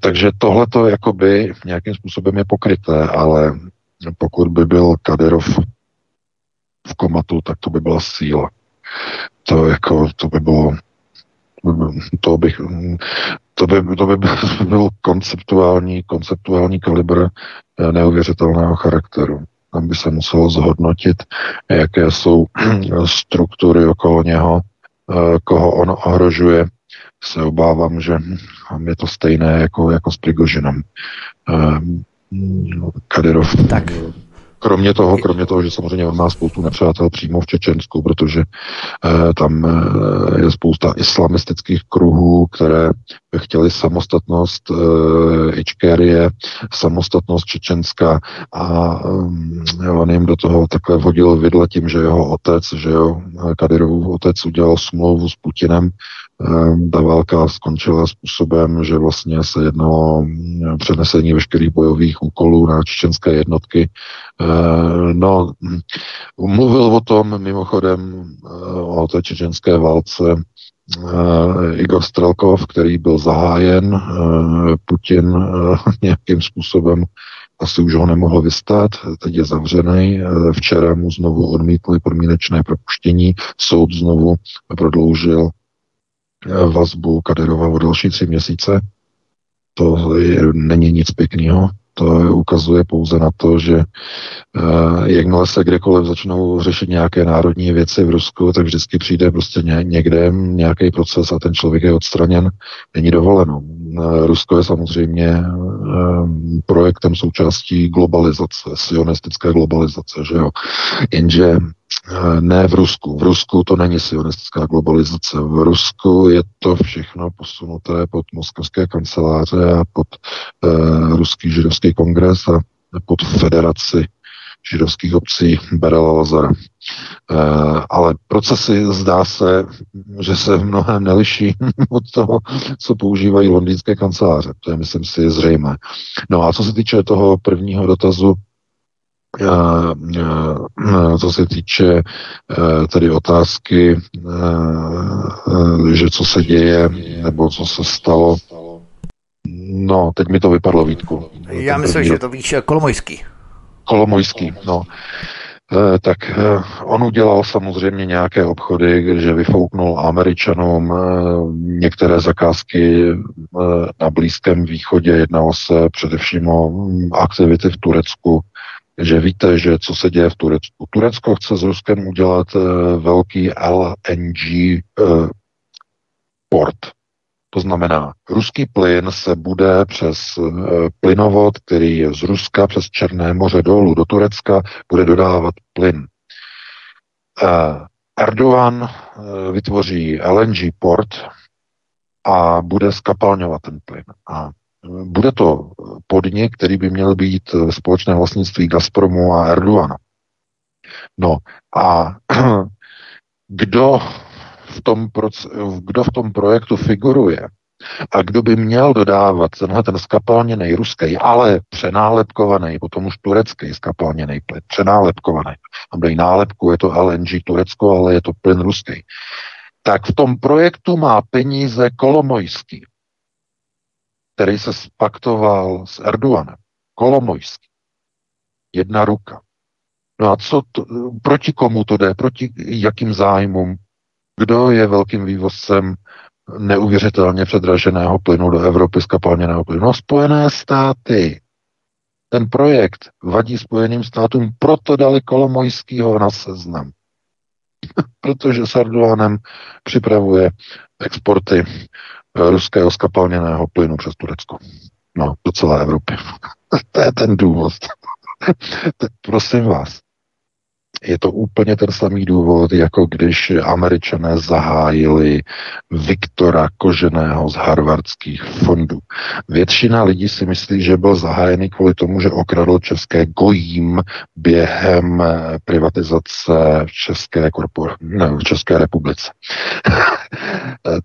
Takže tohle to jakoby nějakým způsobem je pokryté, ale pokud by byl Kaderov v komatu, tak to by byla síla. To, jako, to by bylo to bych, to by, to by byl konceptuální, konceptuální kalibr eh, neuvěřitelného charakteru. Tam by se muselo zhodnotit, jaké jsou struktury okolo něho, eh, koho on ohrožuje. Se obávám, že je to stejné jako, jako s Prigožinem. Kadyrov. Tak. Kromě toho, kromě toho, že samozřejmě on má spoustu nepřátel přímo v Čečensku, protože eh, tam eh, je spousta islamistických kruhů, které chtěli samostatnost eh, Ičkérie, samostatnost Čečenska a eh, on jim do toho takhle vhodil vidle tím, že jeho otec, že jo, Kadyrovův otec udělal smlouvu s Putinem Ehm, ta válka skončila způsobem, že vlastně se jednalo o přenesení veškerých bojových úkolů na čečenské jednotky. Ehm, no, mluvil o tom mimochodem eh, o té čečenské válce eh, Igor Strelkov, který byl zahájen. Eh, Putin nějakým způsobem asi už ho nemohl vystát, teď je zavřený. Včera mu znovu odmítli podmínečné propuštění, soud znovu prodloužil vazbu Kadyrova o další tři měsíce. To je, není nic pěkného. To ukazuje pouze na to, že uh, jakmile se kdekoliv začnou řešit nějaké národní věci v Rusku, tak vždycky přijde prostě ně, někde nějaký proces a ten člověk je odstraněn. Není dovoleno. Uh, Rusko je samozřejmě uh, projektem součástí globalizace, sionistické globalizace, že jo. Jenže Eh, ne v Rusku. V Rusku to není sionistická globalizace. V Rusku je to všechno posunuté pod moskevské kanceláře a pod uh, ruský židovský kongres a pod federaci židovských obcí Berela Lazara. Uh, ale procesy zdá se, že se v mnohem neliší od toho, co používají londýnské kanceláře. To je, myslím si, zřejmé. No a co se týče toho prvního dotazu, co se týče tedy otázky, že co se děje, nebo co se stalo. No, teď mi to vypadlo, Vítku. Já myslím, že to víš Kolomojský. Kolomojský, no. E, tak e, on udělal samozřejmě nějaké obchody, že vyfouknul Američanům e, některé zakázky na Blízkém východě. Jednalo se především o aktivity v Turecku, že víte, že co se děje v Turecku. Turecko chce s Ruskem udělat uh, velký LNG eh, port. To znamená, ruský plyn se bude přes uh, plynovod, který je z Ruska přes Černé moře dolů do Turecka, bude dodávat plyn. Erdogan vytvoří LNG port a bude skapalňovat ten plyn. A bude to podnik, který by měl být společné vlastnictví Gazpromu a Erdogana. No a kdo v tom, kdo v tom projektu figuruje a kdo by měl dodávat tenhle ten skapalněný ruský, ale přenálepkovaný, potom už turecký skapalněný plyn, přenálepkovaný. Tam dají nálepku, je to LNG Turecko, ale je to plyn ruský. Tak v tom projektu má peníze Kolomojský který se spaktoval s Erdoganem. Kolomojský. Jedna ruka. No a co to, proti komu to jde? Proti jakým zájmům? Kdo je velkým vývozcem neuvěřitelně předraženého plynu do Evropy, skapalněného plynu? No, Spojené státy. Ten projekt vadí Spojeným státům, proto dali Kolomojskýho na seznam. Protože s Erdoganem připravuje exporty ruského skapalněného plynu přes Turecko. No, do celé Evropy. to je ten důvod. Prosím vás. je to úplně ten samý důvod, jako když američané zahájili Viktora Koženého z harvardských fondů. Většina lidí si myslí, že byl zahájený kvůli tomu, že okradl české gojím během privatizace v České, korpor... ne, v České republice.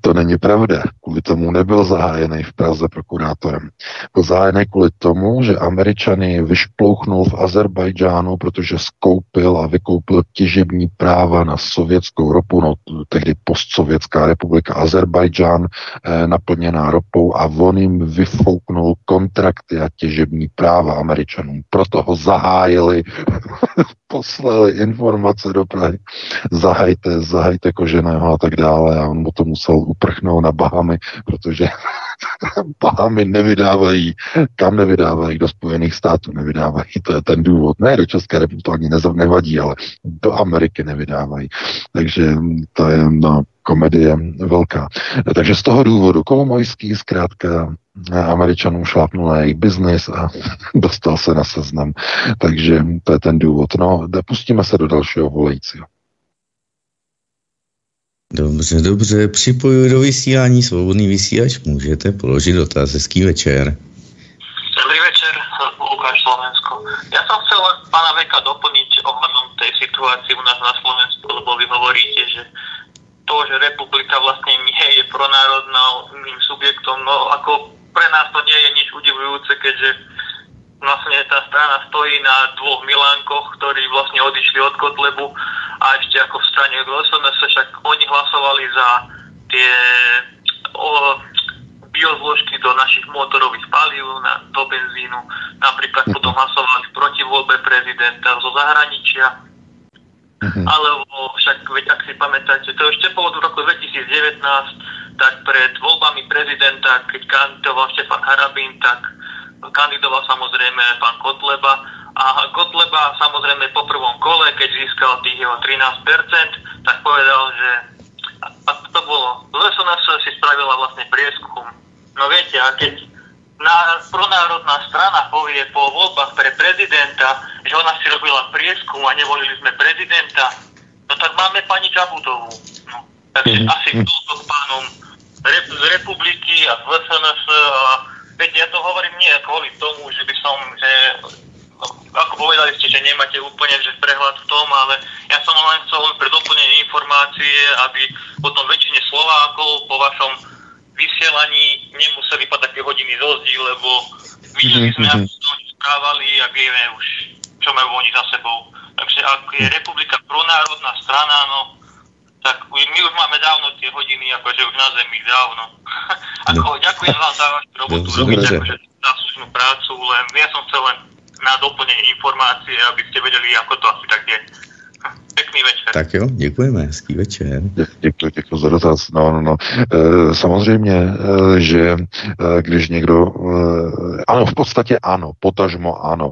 to není pravda. Kvůli tomu nebyl zahájený v Praze prokurátorem. Byl zahájený kvůli tomu, že američany vyšplouchnul v Azerbajdžánu, protože skoupil a vykoupil těžební práva na sovětskou ropu, no tehdy postsovětská republika Azerbajdžán, eh, naplněná ropou a on jim vyfouknul kontrakty a těžební práva američanům. Proto ho zahájili, poslali informace do Prahy, zahajte, zahajte koženého a tak dále a on mu to musel uprchnout na Bahamy, protože Bahamy nevydávají, kam nevydávají, do Spojených států nevydávají, to je ten důvod. Ne, do České republiky to ani nevadí, ale do Ameriky nevydávají. Takže to je no, komedie velká. Takže z toho důvodu Kolomojský zkrátka Američanům šlápnul na jejich biznis a dostal se na seznam. Takže to je ten důvod. No, pustíme se do dalšího volajícího. Dobře, dobře, připojuji do vysílání svobodný vysílač, můžete položit dotaz, hezký večer. Dobrý večer, Lukáš Slovensko. Ja som chcel pána Veka doplniť ohľadom tej situácii u nás na Slovensku, lebo vy hovoríte, že to, že republika vlastne nie je pronárodným subjektom, no ako pre nás to nie je nič udivujúce, keďže vlastne tá strana stojí na dvoch Milánkoch, ktorí vlastne odišli od Kotlebu a ešte ako v strane SNS, však oni hlasovali za tie o, biozložky do našich motorových palív, na, do benzínu. Napríklad potom hlasovali proti voľbe prezidenta zo zahraničia. Mm-hmm. Alebo však, veď ak si pamätáte, to ešte bolo v roku 2019, tak pred voľbami prezidenta, keď kandidoval Štefan Harabín, tak kandidoval samozrejme pán Kotleba a Kotleba samozrejme po prvom kole, keď získal tých jeho 13%, tak povedal, že a to bolo, SNS si spravila vlastne prieskum. No viete, a keď na, pronárodná strana povie po voľbách pre prezidenta, že ona si robila prieskum a nevolili sme prezidenta, no tak máme pani Čabutovú. No, takže mm-hmm. asi s pánom rep, z republiky a z SNS a Viete, ja to hovorím nie kvôli tomu, že by som, že ako povedali ste, že nemáte úplne že prehľad v tom, ale ja som len chcel pre doplnenie informácie, aby potom väčšine Slovákov po vašom vysielaní nemuseli padať tie hodiny zozdí, lebo videli sme, ako sa oni správali a vieme už, čo majú oni za sebou. Takže ak je republika pronárodná strana, no tak my už máme dávno tie hodiny, akože už na zemi dávno. Ako, ďakujem vám za vašu robotu, robíte akože záslužnú prácu, len ja som chcel len na doplnení informácie, aby ste vedeli, ako to asi tak je. Pěkný večer. Tak jo, děkujeme, hezký večer. Děkuji, děkuji za dotaz. No, no, no. E, samozřejmě, e, že e, když někdo, e, ano, v podstatě ano, potažmo ano,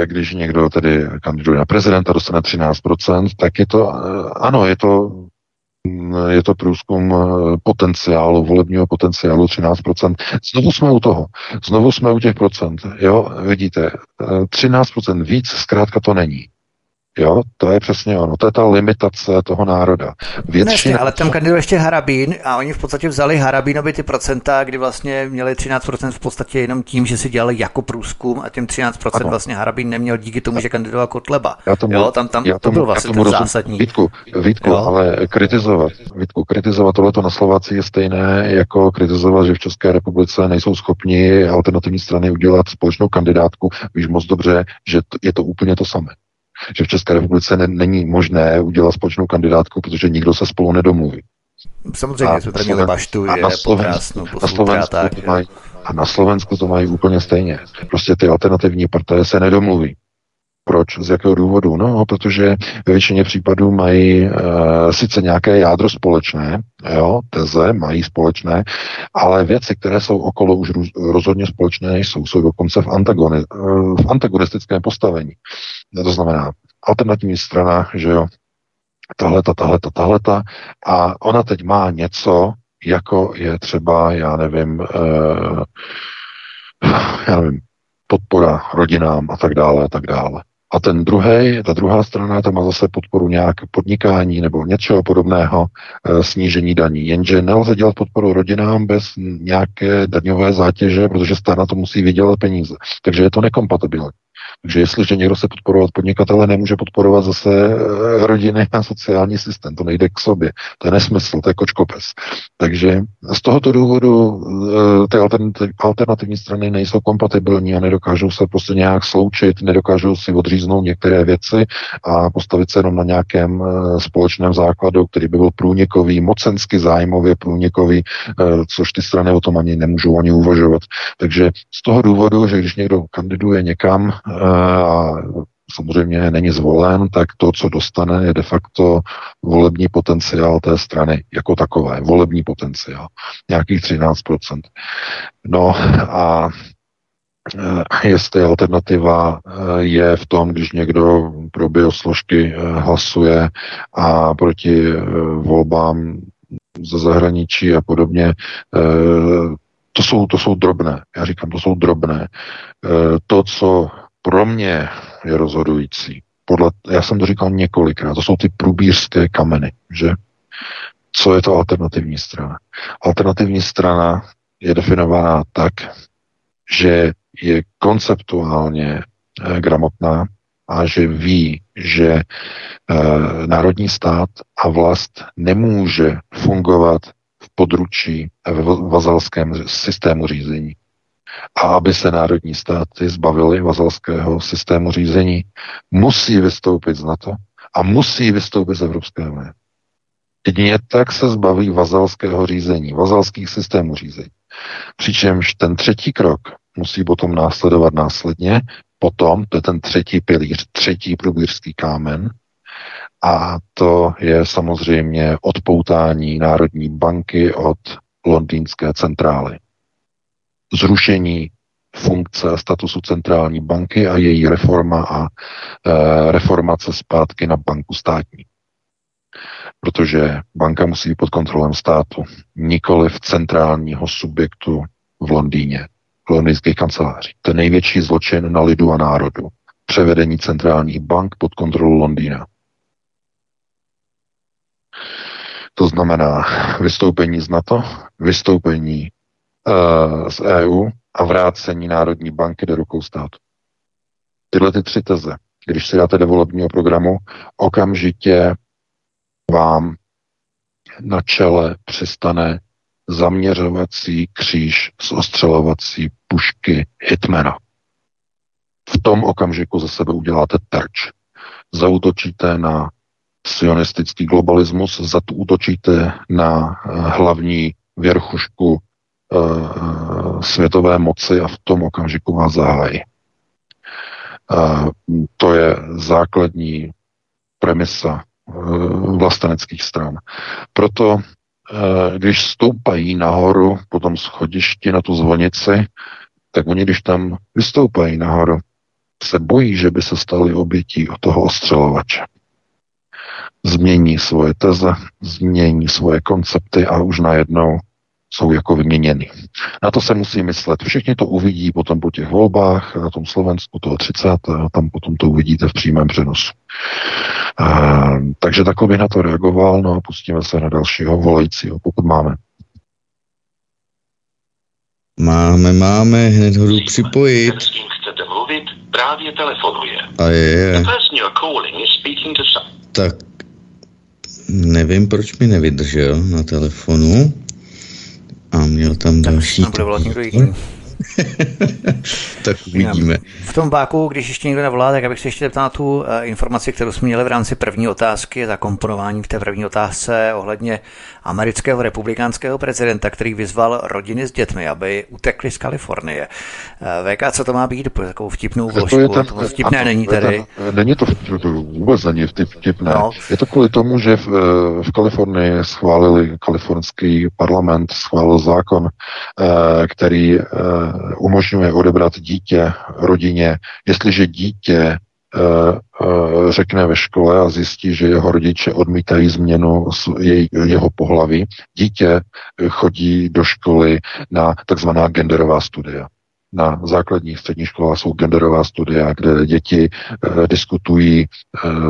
e, když někdo tedy kandiduje na prezidenta, dostane 13%, tak je to, e, ano, je to je to průzkum eh, potenciálu, volebního potenciálu 13%. Znovu jsme u toho. Znovu jsme u těch procent. Jo, vidíte, 13% eh, víc zkrátka to není. Jo, to je přesně ono. To je ta limitace toho národa. Většina... Ne, ale tam kandiduje ještě Harabín a oni v podstatě vzali Harabínovi ty procenta, kdy vlastně měli 13% v podstatě jenom tím, že si dělali jako průzkum a tím 13% ano. vlastně Harabín neměl díky tomu, že kandidoval Kotleba. Já tomu, jo, tam, tam já tomu, to byl vlastně ten rozum, zásadní. Vítku, Vítku ale kritizovat, Vítku, kritizovat tohleto na Slováci je stejné, jako kritizovat, že v České republice nejsou schopni alternativní strany udělat společnou kandidátku. Víš moc dobře, že je to úplně to samé že v České republice ne, není možné udělat společnou kandidátku, protože nikdo se spolu nedomluví. Samozřejmě, jsme tady měli Baštu, je na Slovensku, na Slovensku to mají, a na Slovensku to mají úplně stejně. Prostě ty alternativní partaje se nedomluví. Proč? Z jakého důvodu? No, protože ve většině případů mají e, sice nějaké jádro společné, jo, teze mají společné, ale věci, které jsou okolo, už rozhodně společné nejsou. Jsou dokonce v, antagoni, e, v antagonistickém postavení. To znamená, alternativní strana, že jo, tahleta, tahleta, tahleta, a ona teď má něco, jako je třeba, já nevím, e, já nevím, podpora rodinám a tak dále a tak dále. A ten druhý, ta druhá strana, ta má zase podporu nějak podnikání nebo něčeho podobného, e, snížení daní. Jenže nelze dělat podporu rodinám bez nějaké daňové zátěže, protože stát na to musí vydělat peníze. Takže je to nekompatibilní. Takže jestliže někdo se podporovat podnikatele, nemůže podporovat zase eh, rodiny a sociální systém. To nejde k sobě. To je nesmysl, to je kočkopes. Takže z tohoto důvodu eh, ty alternativní strany nejsou kompatibilní a nedokážou se prostě nějak sloučit, nedokážou si odříznout některé věci a postavit se jenom na nějakém eh, společném základu, který by byl průnikový, mocensky zájmově průnikový, což ty strany o tom ani nemůžou ani uvažovat. Takže z toho důvodu, že když někdo kandiduje někam, a samozřejmě není zvolen, tak to, co dostane, je de facto volební potenciál té strany jako takové, volební potenciál, nějakých 13%. No a e, jestli alternativa e, je v tom, když někdo pro biosložky e, hlasuje a proti volbám ze zahraničí a podobně, to jsou, to jsou drobné. Já říkám, to jsou drobné. To, co pro mě je rozhodující. Podle, já jsem to říkal několikrát, to jsou ty průbířské kameny, že? Co je to alternativní strana? Alternativní strana je definovaná tak, že je konceptuálně eh, gramotná a že ví, že eh, národní stát a vlast nemůže fungovat v područí v vazalském systému řízení a aby se národní státy zbavily vazalského systému řízení, musí vystoupit z NATO a musí vystoupit z Evropské unie. Jedině tak se zbaví vazalského řízení, vazalských systémů řízení. Přičemž ten třetí krok musí potom následovat následně, potom, to je ten třetí pilíř, třetí průbířský kámen, a to je samozřejmě odpoutání Národní banky od londýnské centrály zrušení funkce a statusu centrální banky a její reforma a e, reformace zpátky na banku státní. Protože banka musí být pod kontrolem státu, nikoli v centrálního subjektu v Londýně, v londýnských kancelářích. To je největší zločin na lidu a národu. Převedení centrálních bank pod kontrolu Londýna. To znamená vystoupení z NATO, vystoupení z EU a vrácení Národní banky do rukou státu. Tyhle ty tři teze, když si dáte do volebního programu, okamžitě vám na čele přistane zaměřovací kříž z ostřelovací pušky Hitmana. V tom okamžiku ze sebe uděláte terč. Zautočíte na sionistický globalismus, zatútočíte na eh, hlavní věrchušku světové moci a v tom okamžiku vás zahájí. Uh, to je základní premisa uh, vlasteneckých stran. Proto, když stoupají nahoru po tom schodišti na tu zvonici, tak oni, když tam vystoupají nahoru, se bojí, že by se stali obětí od toho ostřelovače. Změní svoje teze, změní svoje koncepty a už najednou jsou jako vyměněny. Na to se musí myslet. Všichni to uvidí potom po těch volbách, na tom Slovensku toho 30. A tam potom to uvidíte v přímém přenosu. A, takže takhle bych na to reagoval, no a pustíme se na dalšího volajícího, pokud máme. Máme, máme, hned ho jdu připojit. S kým chcete mluvit, právě telefonuje. A je, je. The person you're calling is speaking to some... Tak nevím, proč mi nevydržel na telefonu. A měl tam další... Tam bude volat někdo jiný. tak uvidíme. V tom váku, když ještě někdo nevolá, tak abych se ještě zeptal na tu uh, informaci, kterou jsme měli v rámci první otázky, zakomponování v té první otázce ohledně amerického republikánského prezidenta, který vyzval rodiny s dětmi, aby utekli z Kalifornie. Uh, VK, co to má být? Takovou vtipnou vložku. To, ten, to vtipné ano, není tady. Ten, není to, to vůbec není vtipné. No. Je to kvůli tomu, že v, eh, v Kalifornii schválili, kalifornský parlament schválil zákon, který umožňuje odebrat dítě rodině, jestliže dítě eh, eh, řekne ve škole a zjistí, že jeho rodiče odmítají změnu jeho pohlaví, dítě chodí do školy na takzvaná genderová studia. Na základních středních školách jsou genderová studia, kde děti e, diskutují e,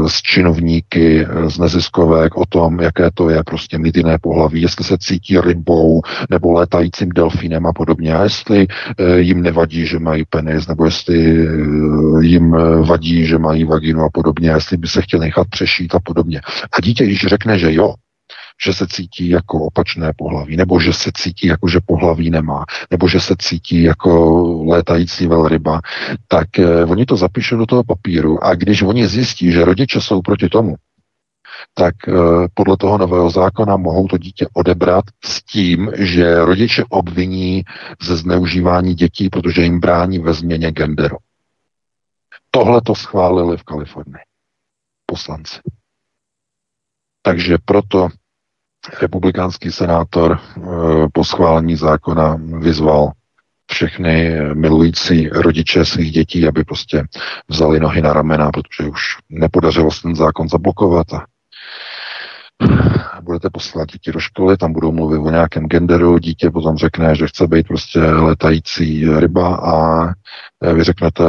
s činovníky e, z neziskovek o tom, jaké to je prostě mít jiné pohlaví, jestli se cítí rybou nebo létajícím delfínem a podobně. A jestli e, jim nevadí, že mají penis, nebo jestli e, jim vadí, že mají vaginu a podobně, jestli by se chtěli nechat přešít a podobně. A dítě, když řekne, že jo, že se cítí jako opačné pohlaví, nebo že se cítí jako, že pohlaví nemá, nebo že se cítí jako létající velryba, tak eh, oni to zapíšou do toho papíru a když oni zjistí, že rodiče jsou proti tomu, tak eh, podle toho nového zákona mohou to dítě odebrat s tím, že rodiče obviní ze zneužívání dětí, protože jim brání ve změně genderu. Tohle to schválili v Kalifornii poslanci. Takže proto republikánský senátor eh, po schválení zákona vyzval všechny milující rodiče svých dětí, aby prostě vzali nohy na ramena, protože už nepodařilo se ten zákon zablokovat a budete poslat děti do školy, tam budou mluvit o nějakém genderu, dítě potom řekne, že chce být prostě letající ryba a vy řeknete,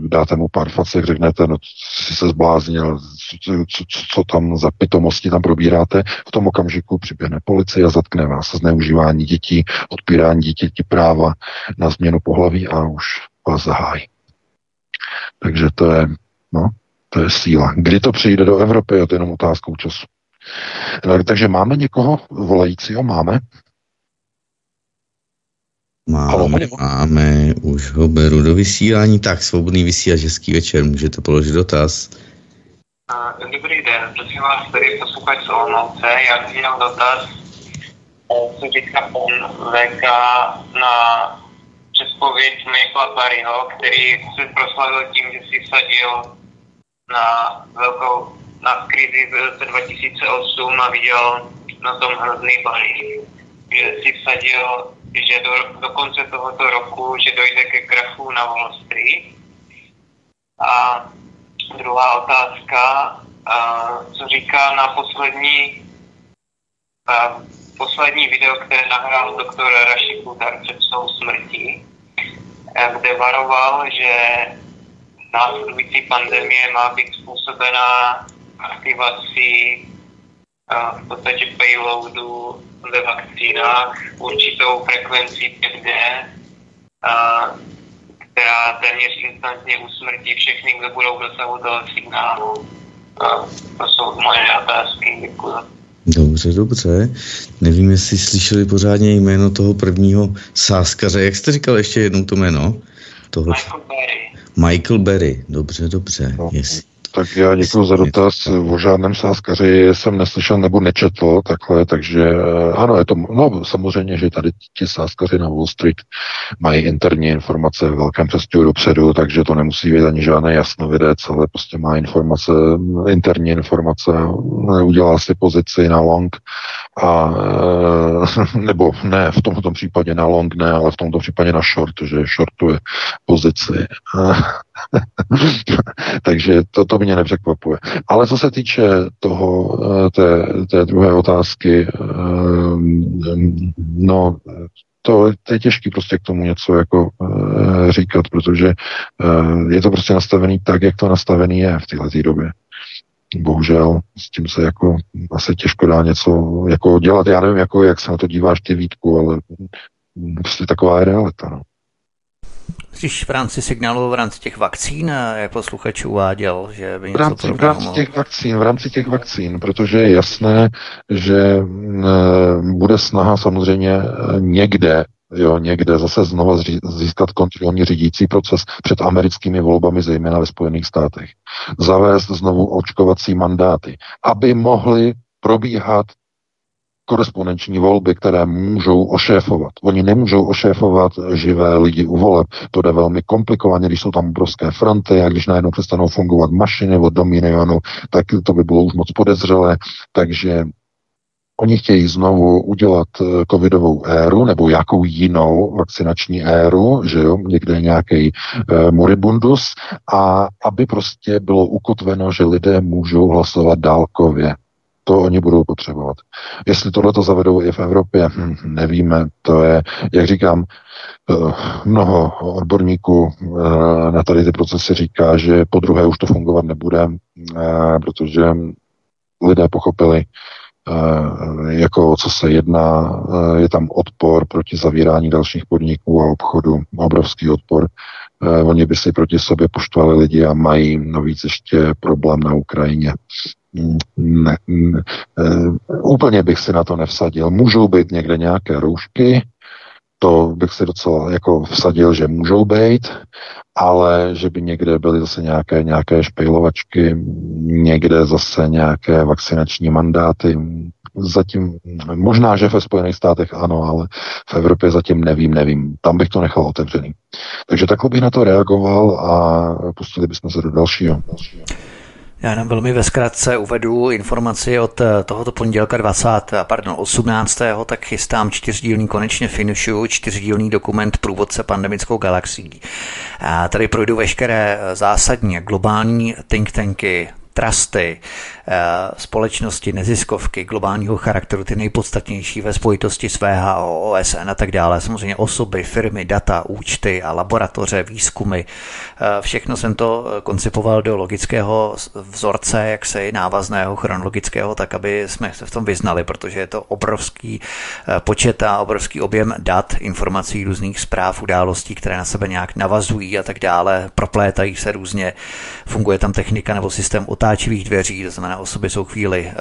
dáte mu pár facek, řeknete, no jsi se zbláznil, co, co, co tam za pitomosti tam probíráte, v tom okamžiku přiběhne policie a zatkne vás zneužívání dětí, odpírání dítěti práva na změnu pohlaví a už vás zahájí. Takže to je, no, to je síla. Kdy to přijde do Evropy, je to jenom otázkou času. Takže máme někoho volajícího? Máme? Máme, Halo, máme, už ho beru do vysílání. Tak, svobodný vysílač, hezký večer, můžete položit dotaz. Dobrý den, prosím vás, tady posluchač z Olomouce. Já měl dotaz, co říká pan VK na předpověď Michaela Barryho, který se proslavil tím, že si vsadil na velkou na krizi v roce 2008 a viděl na tom hrozný balík, že si vsadil, že do, do konce tohoto roku, že dojde ke krachu na Wall Street. A druhá otázka, co říká na poslední, poslední video, které nahrál doktor Rashid Kutar před svou smrtí, kde varoval, že následující pandemie má být způsobená aktivací v podstatě payloadu ve vakcínách určitou frekvencí 5G, která téměř instantně usmrtí všechny, kdo budou dosahu toho signálu. To jsou moje otázky. Děkuji. Dobře, dobře. Nevím, jestli slyšeli pořádně jméno toho prvního sáskaře. Jak jste říkal ještě jednou to jméno? Toho... Michael Berry. Michael Berry, dobře, dobře. No. Jestli, tak já děkuji za dotaz. O žádném sáskaři jsem neslyšel nebo nečetl takhle, takže eh, ano, je to, no samozřejmě, že tady ti sáskaři na Wall Street mají interní informace v velkém přestěhu dopředu, takže to nemusí být ani žádný jasnovidec, ale prostě má informace, interní informace, udělá si pozici na long a eh, nebo ne, v tomto případě na long ne, ale v tomto případě na short, že shortuje pozici. takže to, to mě nepřekvapuje. Ale co se týče toho, eh, té, té druhé otázky, eh, no, to, to je těžké prostě k tomu něco jako e, říkat, protože je to prostě nastavený tak, jak to nastavený je v této době. Bohužel s tím se jako asi těžko dá něco jako dělat. Já nevím, jako, jak se na to díváš ty Vítku, ale prostě taková je realita. No. Když v rámci signálu, v rámci těch vakcín, jak posluchač uváděl, že by něco v rámci, v rámci těch vakcín, v rámci těch vakcín, protože je jasné, že bude snaha samozřejmě někde jo, někde zase znova získat kontrolní řídící proces před americkými volbami, zejména ve Spojených státech. Zavést znovu očkovací mandáty, aby mohly probíhat korespondenční volby, které můžou ošéfovat. Oni nemůžou ošéfovat živé lidi u voleb. To jde velmi komplikovaně, když jsou tam obrovské fronty a když najednou přestanou fungovat mašiny od Dominionu, tak to by bylo už moc podezřelé. Takže Oni chtějí znovu udělat eh, covidovou éru nebo jakou jinou vakcinační éru, že jo, někde nějaký e, moribundus a aby prostě bylo ukotveno, že lidé můžou hlasovat dálkově To oni budou potřebovat. Jestli tohle to zavedou i v Evropě, hm, nevíme. To je, jak říkám, eh, mnoho odborníků eh, na tady ty procesy říká, že po druhé už to fungovat nebude, eh, protože lidé pochopili, jako co se jedná, je tam odpor proti zavírání dalších podniků a obchodu, obrovský odpor. Oni by si proti sobě poštvali lidi a mají navíc ještě problém na Ukrajině. Ne, ne, úplně bych si na to nevsadil. Můžou být někde nějaké roušky, to bych si docela jako vsadil, že můžou být, ale že by někde byly zase nějaké, nějaké špejlovačky, někde zase nějaké vakcinační mandáty, zatím, možná, že ve Spojených státech ano, ale v Evropě zatím nevím, nevím. Tam bych to nechal otevřený. Takže takhle bych na to reagoval a pustili bychom se do dalšího. dalšího. Já jenom velmi ve zkratce uvedu informaci od eh, tohoto pondělka 20, pardon, 18. tak chystám čtyřdílný, konečně finišu, čtyřdílný dokument průvodce pandemickou galaxií. A tady projdu veškeré eh, zásadní globální think tanky, trusty, Eh, společnosti, neziskovky globálního charakteru, ty nejpodstatnější ve spojitosti s VHO, OSN a tak dále, samozřejmě osoby, firmy, data, účty a laboratoře, výzkumy. Eh, všechno jsem to eh, koncipoval do logického vzorce, jak se návazného, chronologického, tak aby jsme se v tom vyznali, protože je to obrovský počet a obrovský objem dat, informací, různých zpráv, událostí, které na sebe nějak navazují a tak dále, proplétají se různě, funguje tam technika nebo systém otáčivých dveří, to znamená osoby jsou chvíli eh,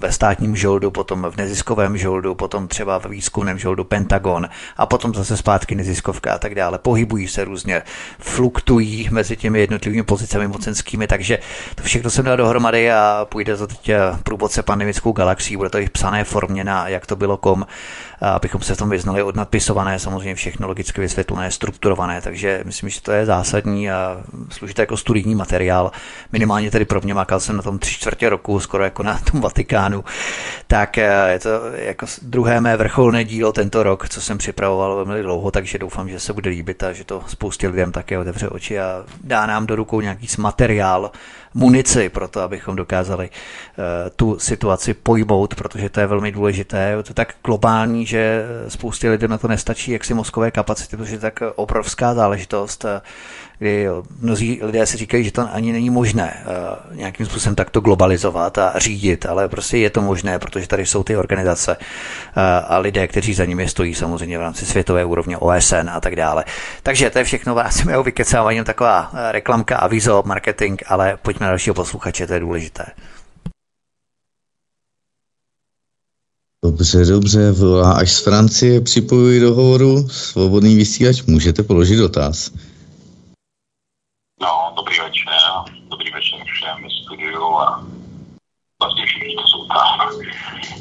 ve státním žoldu, potom v neziskovém žoldu, potom třeba v výzkumném žoldu Pentagon a potom zase zpátky neziskovka a tak dále. Pohybují se různě, fluktují mezi těmi jednotlivými pozicemi mocenskými, takže to všechno jsem dal dohromady a půjde to teď eh, průvodce pandemickou galaxii, bude to i v psané formě na jak to bylo kom abychom se v tom vyznali odnadpisované, samozřejmě všechno logicky vysvětlené, strukturované, takže myslím, že to je zásadní a slouží jako studijní materiál. Minimálně tedy pro mě makal jsem na tom tři čtvrtě roku, skoro jako na tom Vatikánu. Tak eh, je to jako druhé mé vrcholné dílo tento rok, co jsem připravoval velmi dlouho, takže doufám, že se bude líbit a že to spoustě lidem také otevře oči a dá nám do rukou nějaký materiál, munici pro to, abychom dokázali uh, tu situaci pojmout, protože to je velmi důležité. Je to tak globální, že spoustě lidem na to nestačí jaksi mozkové kapacity, protože je tak obrovská záležitost. Kdy mnozí lidé si říkají, že to ani není možné uh, nějakým způsobem takto globalizovat a řídit, ale prostě je to možné, protože tady jsou ty organizace uh, a lidé, kteří za nimi stojí samozřejmě v rámci světové úrovně OSN a tak dále. Takže to je všechno vás mého vykecávání, taková eh, reklamka, avizo, marketing, ale pojďme na dalšího posluchače, to je důležité. Dobře, dobře, volá až z Francie, připojuji do hovoru, svobodný vysílač, můžete položit dotaz. No, dobrý večer. Dobrý večer všem studiu a vlastně všichni, to jsou tam.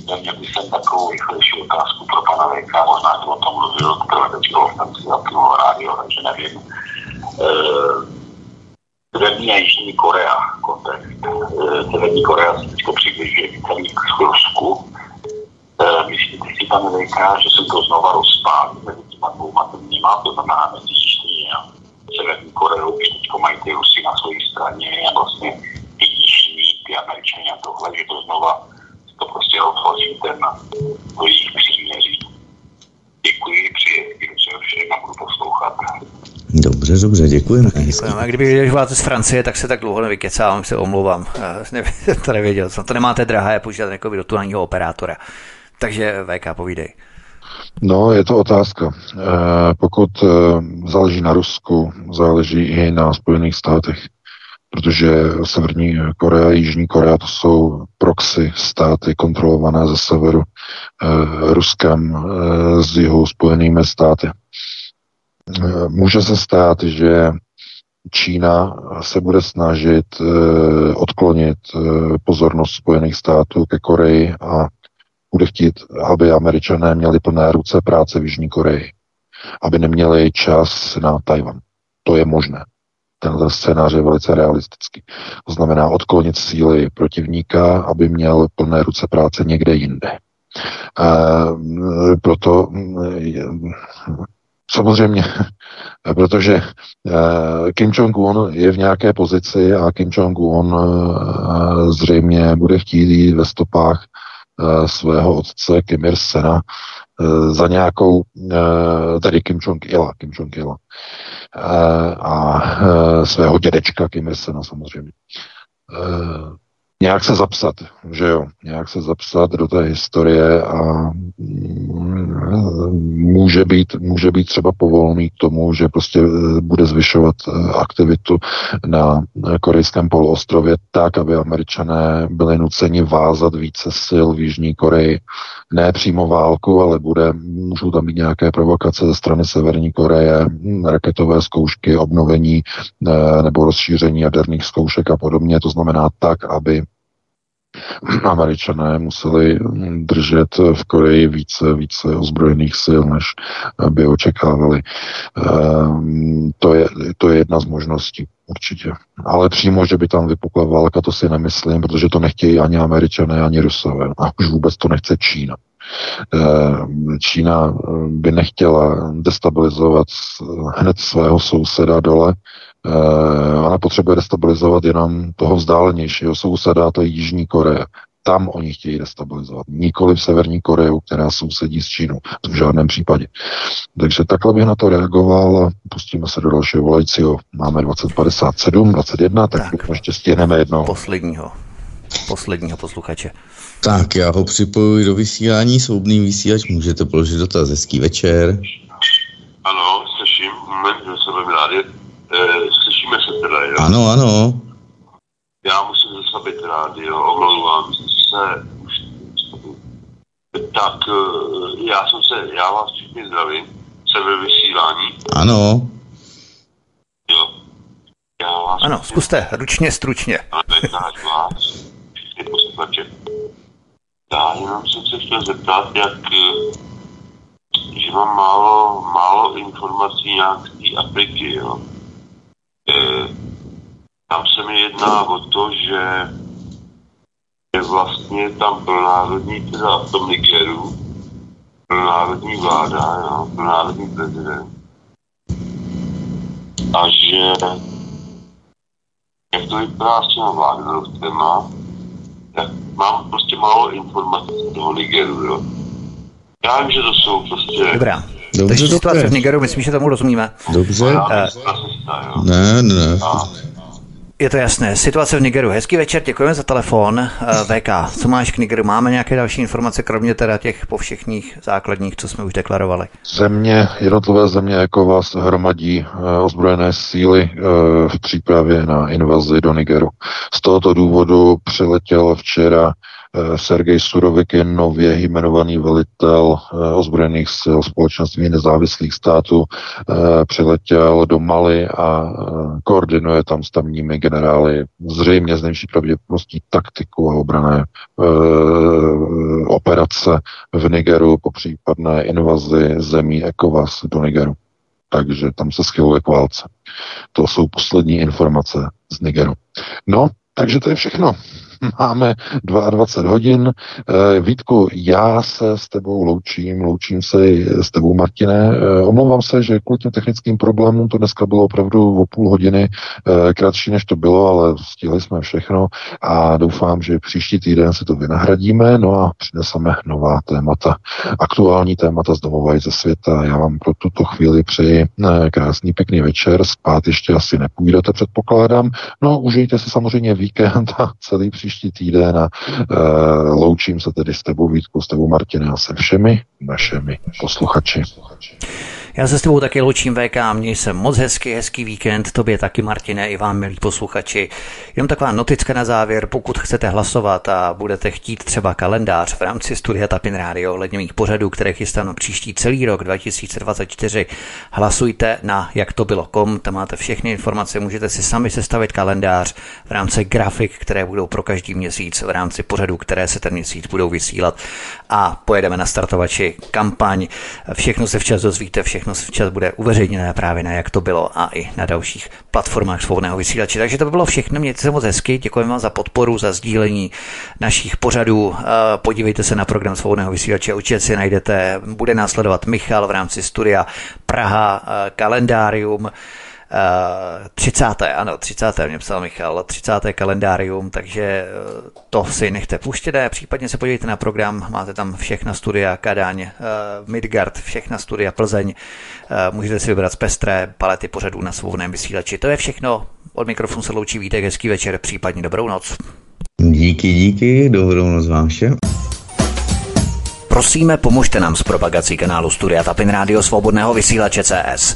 Já měl bych jsem takovou rychlejší otázku pro pana Vejka, možná to o tom mluvil, které teď jsem si zapnul rádio, takže nevím. Severní a Jižní Korea, kontext. Severní Korea se teď přibližuje více k Rusku. Myslíte si, pane Vejka, že se to znova rozpálí mezi těma dvouma zeměma, to znamená mezi a Severní Koreou, když teď mají ty Rusy na své straně a vlastně ty jižní, ty Američani a tohle, že to znova to prostě otvoří ten do jejich příměří. Děkuji, přeji se všem a budu poslouchat. Dobře, dobře, děkujeme. Děkujeme. Kdyby věděl, že máte z Francie, tak se tak dlouho nevykecávám, se omlouvám. to nevěděl jsem. To nemáte drahé používat jako virtuálního operátora. Takže VK, povídej. No, je to otázka. E, pokud e, záleží na Rusku, záleží i na Spojených státech, protože Severní Korea a Jižní Korea to jsou proxy státy kontrolované ze severu e, Ruskem, z jihu Spojenými státy. Může se stát, že Čína se bude snažit odklonit pozornost Spojených států ke Koreji a bude chtít, aby američané měli plné ruce práce v Jižní Koreji, aby neměli čas na Tajvan. To je možné. Tenhle scénář je velice realistický. To znamená odklonit síly protivníka, aby měl plné ruce práce někde jinde. E, proto e, samozřejmě Protože Kim Jong-un je v nějaké pozici a Kim Jong-un zřejmě bude chtít jít ve stopách svého otce Kim Ir-sena za nějakou, tedy Kim Jong-ila, Kim Jong-ila. A svého dědečka Kim Ir-sena samozřejmě nějak se zapsat, že jo, nějak se zapsat do té historie a mm, může být, může být třeba povolný k tomu, že prostě eh, bude zvyšovat eh, aktivitu na korejském poloostrově tak, aby američané byli nuceni vázat více sil v Jižní Koreji. Ne přímo válku, ale bude, můžou tam být nějaké provokace ze strany Severní Koreje, hm, raketové zkoušky, obnovení nebo rozšíření jaderných zkoušek a podobně. To znamená tak, aby Američané museli držet v Koreji více, více ozbrojených sil, než by očekávali. Ehm, to je, to je jedna z možností, určitě. Ale přímo, že by tam vypukla válka, to si nemyslím, protože to nechtějí ani Američané, ani Rusové. A už vůbec to nechce Čína. Ehm, Čína by nechtěla destabilizovat hned svého souseda dole, Eh, ona potřebuje destabilizovat jenom toho vzdálenějšího souseda, to je Jižní Korea. Tam oni chtějí destabilizovat. Nikoli v Severní Koreu, která sousedí s Čínou. V žádném případě. Takže takhle bych na to reagoval a pustíme se do dalšího volajícího. Máme 2057, 21, tak, tak ještě stihneme jedno. Posledního. Posledního posluchače. Tak, já ho připojuji do vysílání, svobodný vysílač, můžete položit dotaz, hezký večer. Ano, slyším, moment, že se rádi E, slyšíme se teda, jo? Ano, ano. Já musím zastavit rádio, omlouvám se. Tak e, já jsem se, já vás všichni zdravím, jsem ve vysílání. Ano. Jo. Já vás ano, zkuste, ručně, stručně. Ale vás, všichni posluchače. Já jenom jsem se chtěl zeptat, jak že mám málo, málo informací nějak z té Afriky, jo Eh, tam se mi jedná o to, že je vlastně tam plnonárodní, teda v tom Nigeru, plnonárodní vláda, jo, plnonárodní prezident. A že jak to vypadá s těma Wagnerovcema, tak mám prostě málo informací z toho Nigeru, jo. Já vím, že to jsou prostě... Dobrá. Dobře, Takže situace v Nigeru, myslím, že tomu rozumíme. Dobře. Ne, ne. Je to jasné. Situace v Nigeru. Hezký večer, děkujeme za telefon. Eh, VK, co máš k Nigeru? Máme nějaké další informace, kromě teda těch povšechních základních, co jsme už deklarovali? Země, jednotlivé země jako vás hromadí eh, ozbrojené síly eh, v přípravě na invazi do Nigeru. Z tohoto důvodu přiletěl včera Sergej Surovikin, nově jmenovaný velitel eh, ozbrojených sil společenství nezávislých států, eh, přiletěl do Mali a koordinuje tam s tamními generály zřejmě z nejvyšší pravděpodobností taktiku a obrané operace v Nigeru po případné invazi zemí ECOWAS do Nigeru. Takže tam se schyluje k válce. To jsou poslední informace z Nigeru. No, takže to je všechno. Máme 22 hodin. Eh, Vítku, já se s tebou loučím, loučím se s tebou, Martine. Eh, omlouvám se, že kvůli těm technickým problémům to dneska bylo opravdu o půl hodiny eh, kratší, než to bylo, ale stihli jsme všechno a doufám, že příští týden si to vynahradíme, no a přineseme nová témata, aktuální témata z domova i ze světa. Já vám pro tuto chvíli přeji krásný, pěkný večer, spát ještě asi nepůjdete, předpokládám. No, užijte si samozřejmě víkend a celý příští příští týden a uh, loučím se tedy s tebou Vítku, s tebou Martina a se všemi našimi posluchači. Já se s tebou taky loučím VK, měj se moc hezký, hezký víkend, tobě taky Martine i vám milí posluchači. Jenom taková noticka na závěr, pokud chcete hlasovat a budete chtít třeba kalendář v rámci studia Tapin Radio ledňových pořadů, které chystám příští celý rok 2024, hlasujte na jak to bylo kom, tam máte všechny informace, můžete si sami sestavit kalendář v rámci grafik, které budou pro každý měsíc, v rámci pořadů, které se ten měsíc budou vysílat a pojedeme na startovači kampaň. Všechno se včas dozvíte, všechno všechno včas bude uveřejněné právě na jak to bylo a i na dalších platformách svobodného vysílače. Takže to by bylo všechno. Mějte se moc hezky. Děkujeme vám za podporu, za sdílení našich pořadů. Podívejte se na program svobodného vysílače. Určitě si najdete. Bude následovat Michal v rámci studia Praha kalendárium. 30. ano, 30. mě psal Michal, 30. kalendárium, takže eh, to si nechte puštěné, případně se podívejte na program, máte tam všechna studia Kadaň, eh, Midgard, všechna studia Plzeň, eh, můžete si vybrat z pestré palety pořadů na svobodném vysílači. To je všechno, od mikrofonu se loučí Vítek, hezký večer, případně dobrou noc. Díky, díky, dobrou noc vám všem. Prosíme, pomožte nám s propagací kanálu Studia Tapin Rádio Svobodného vysílače CS.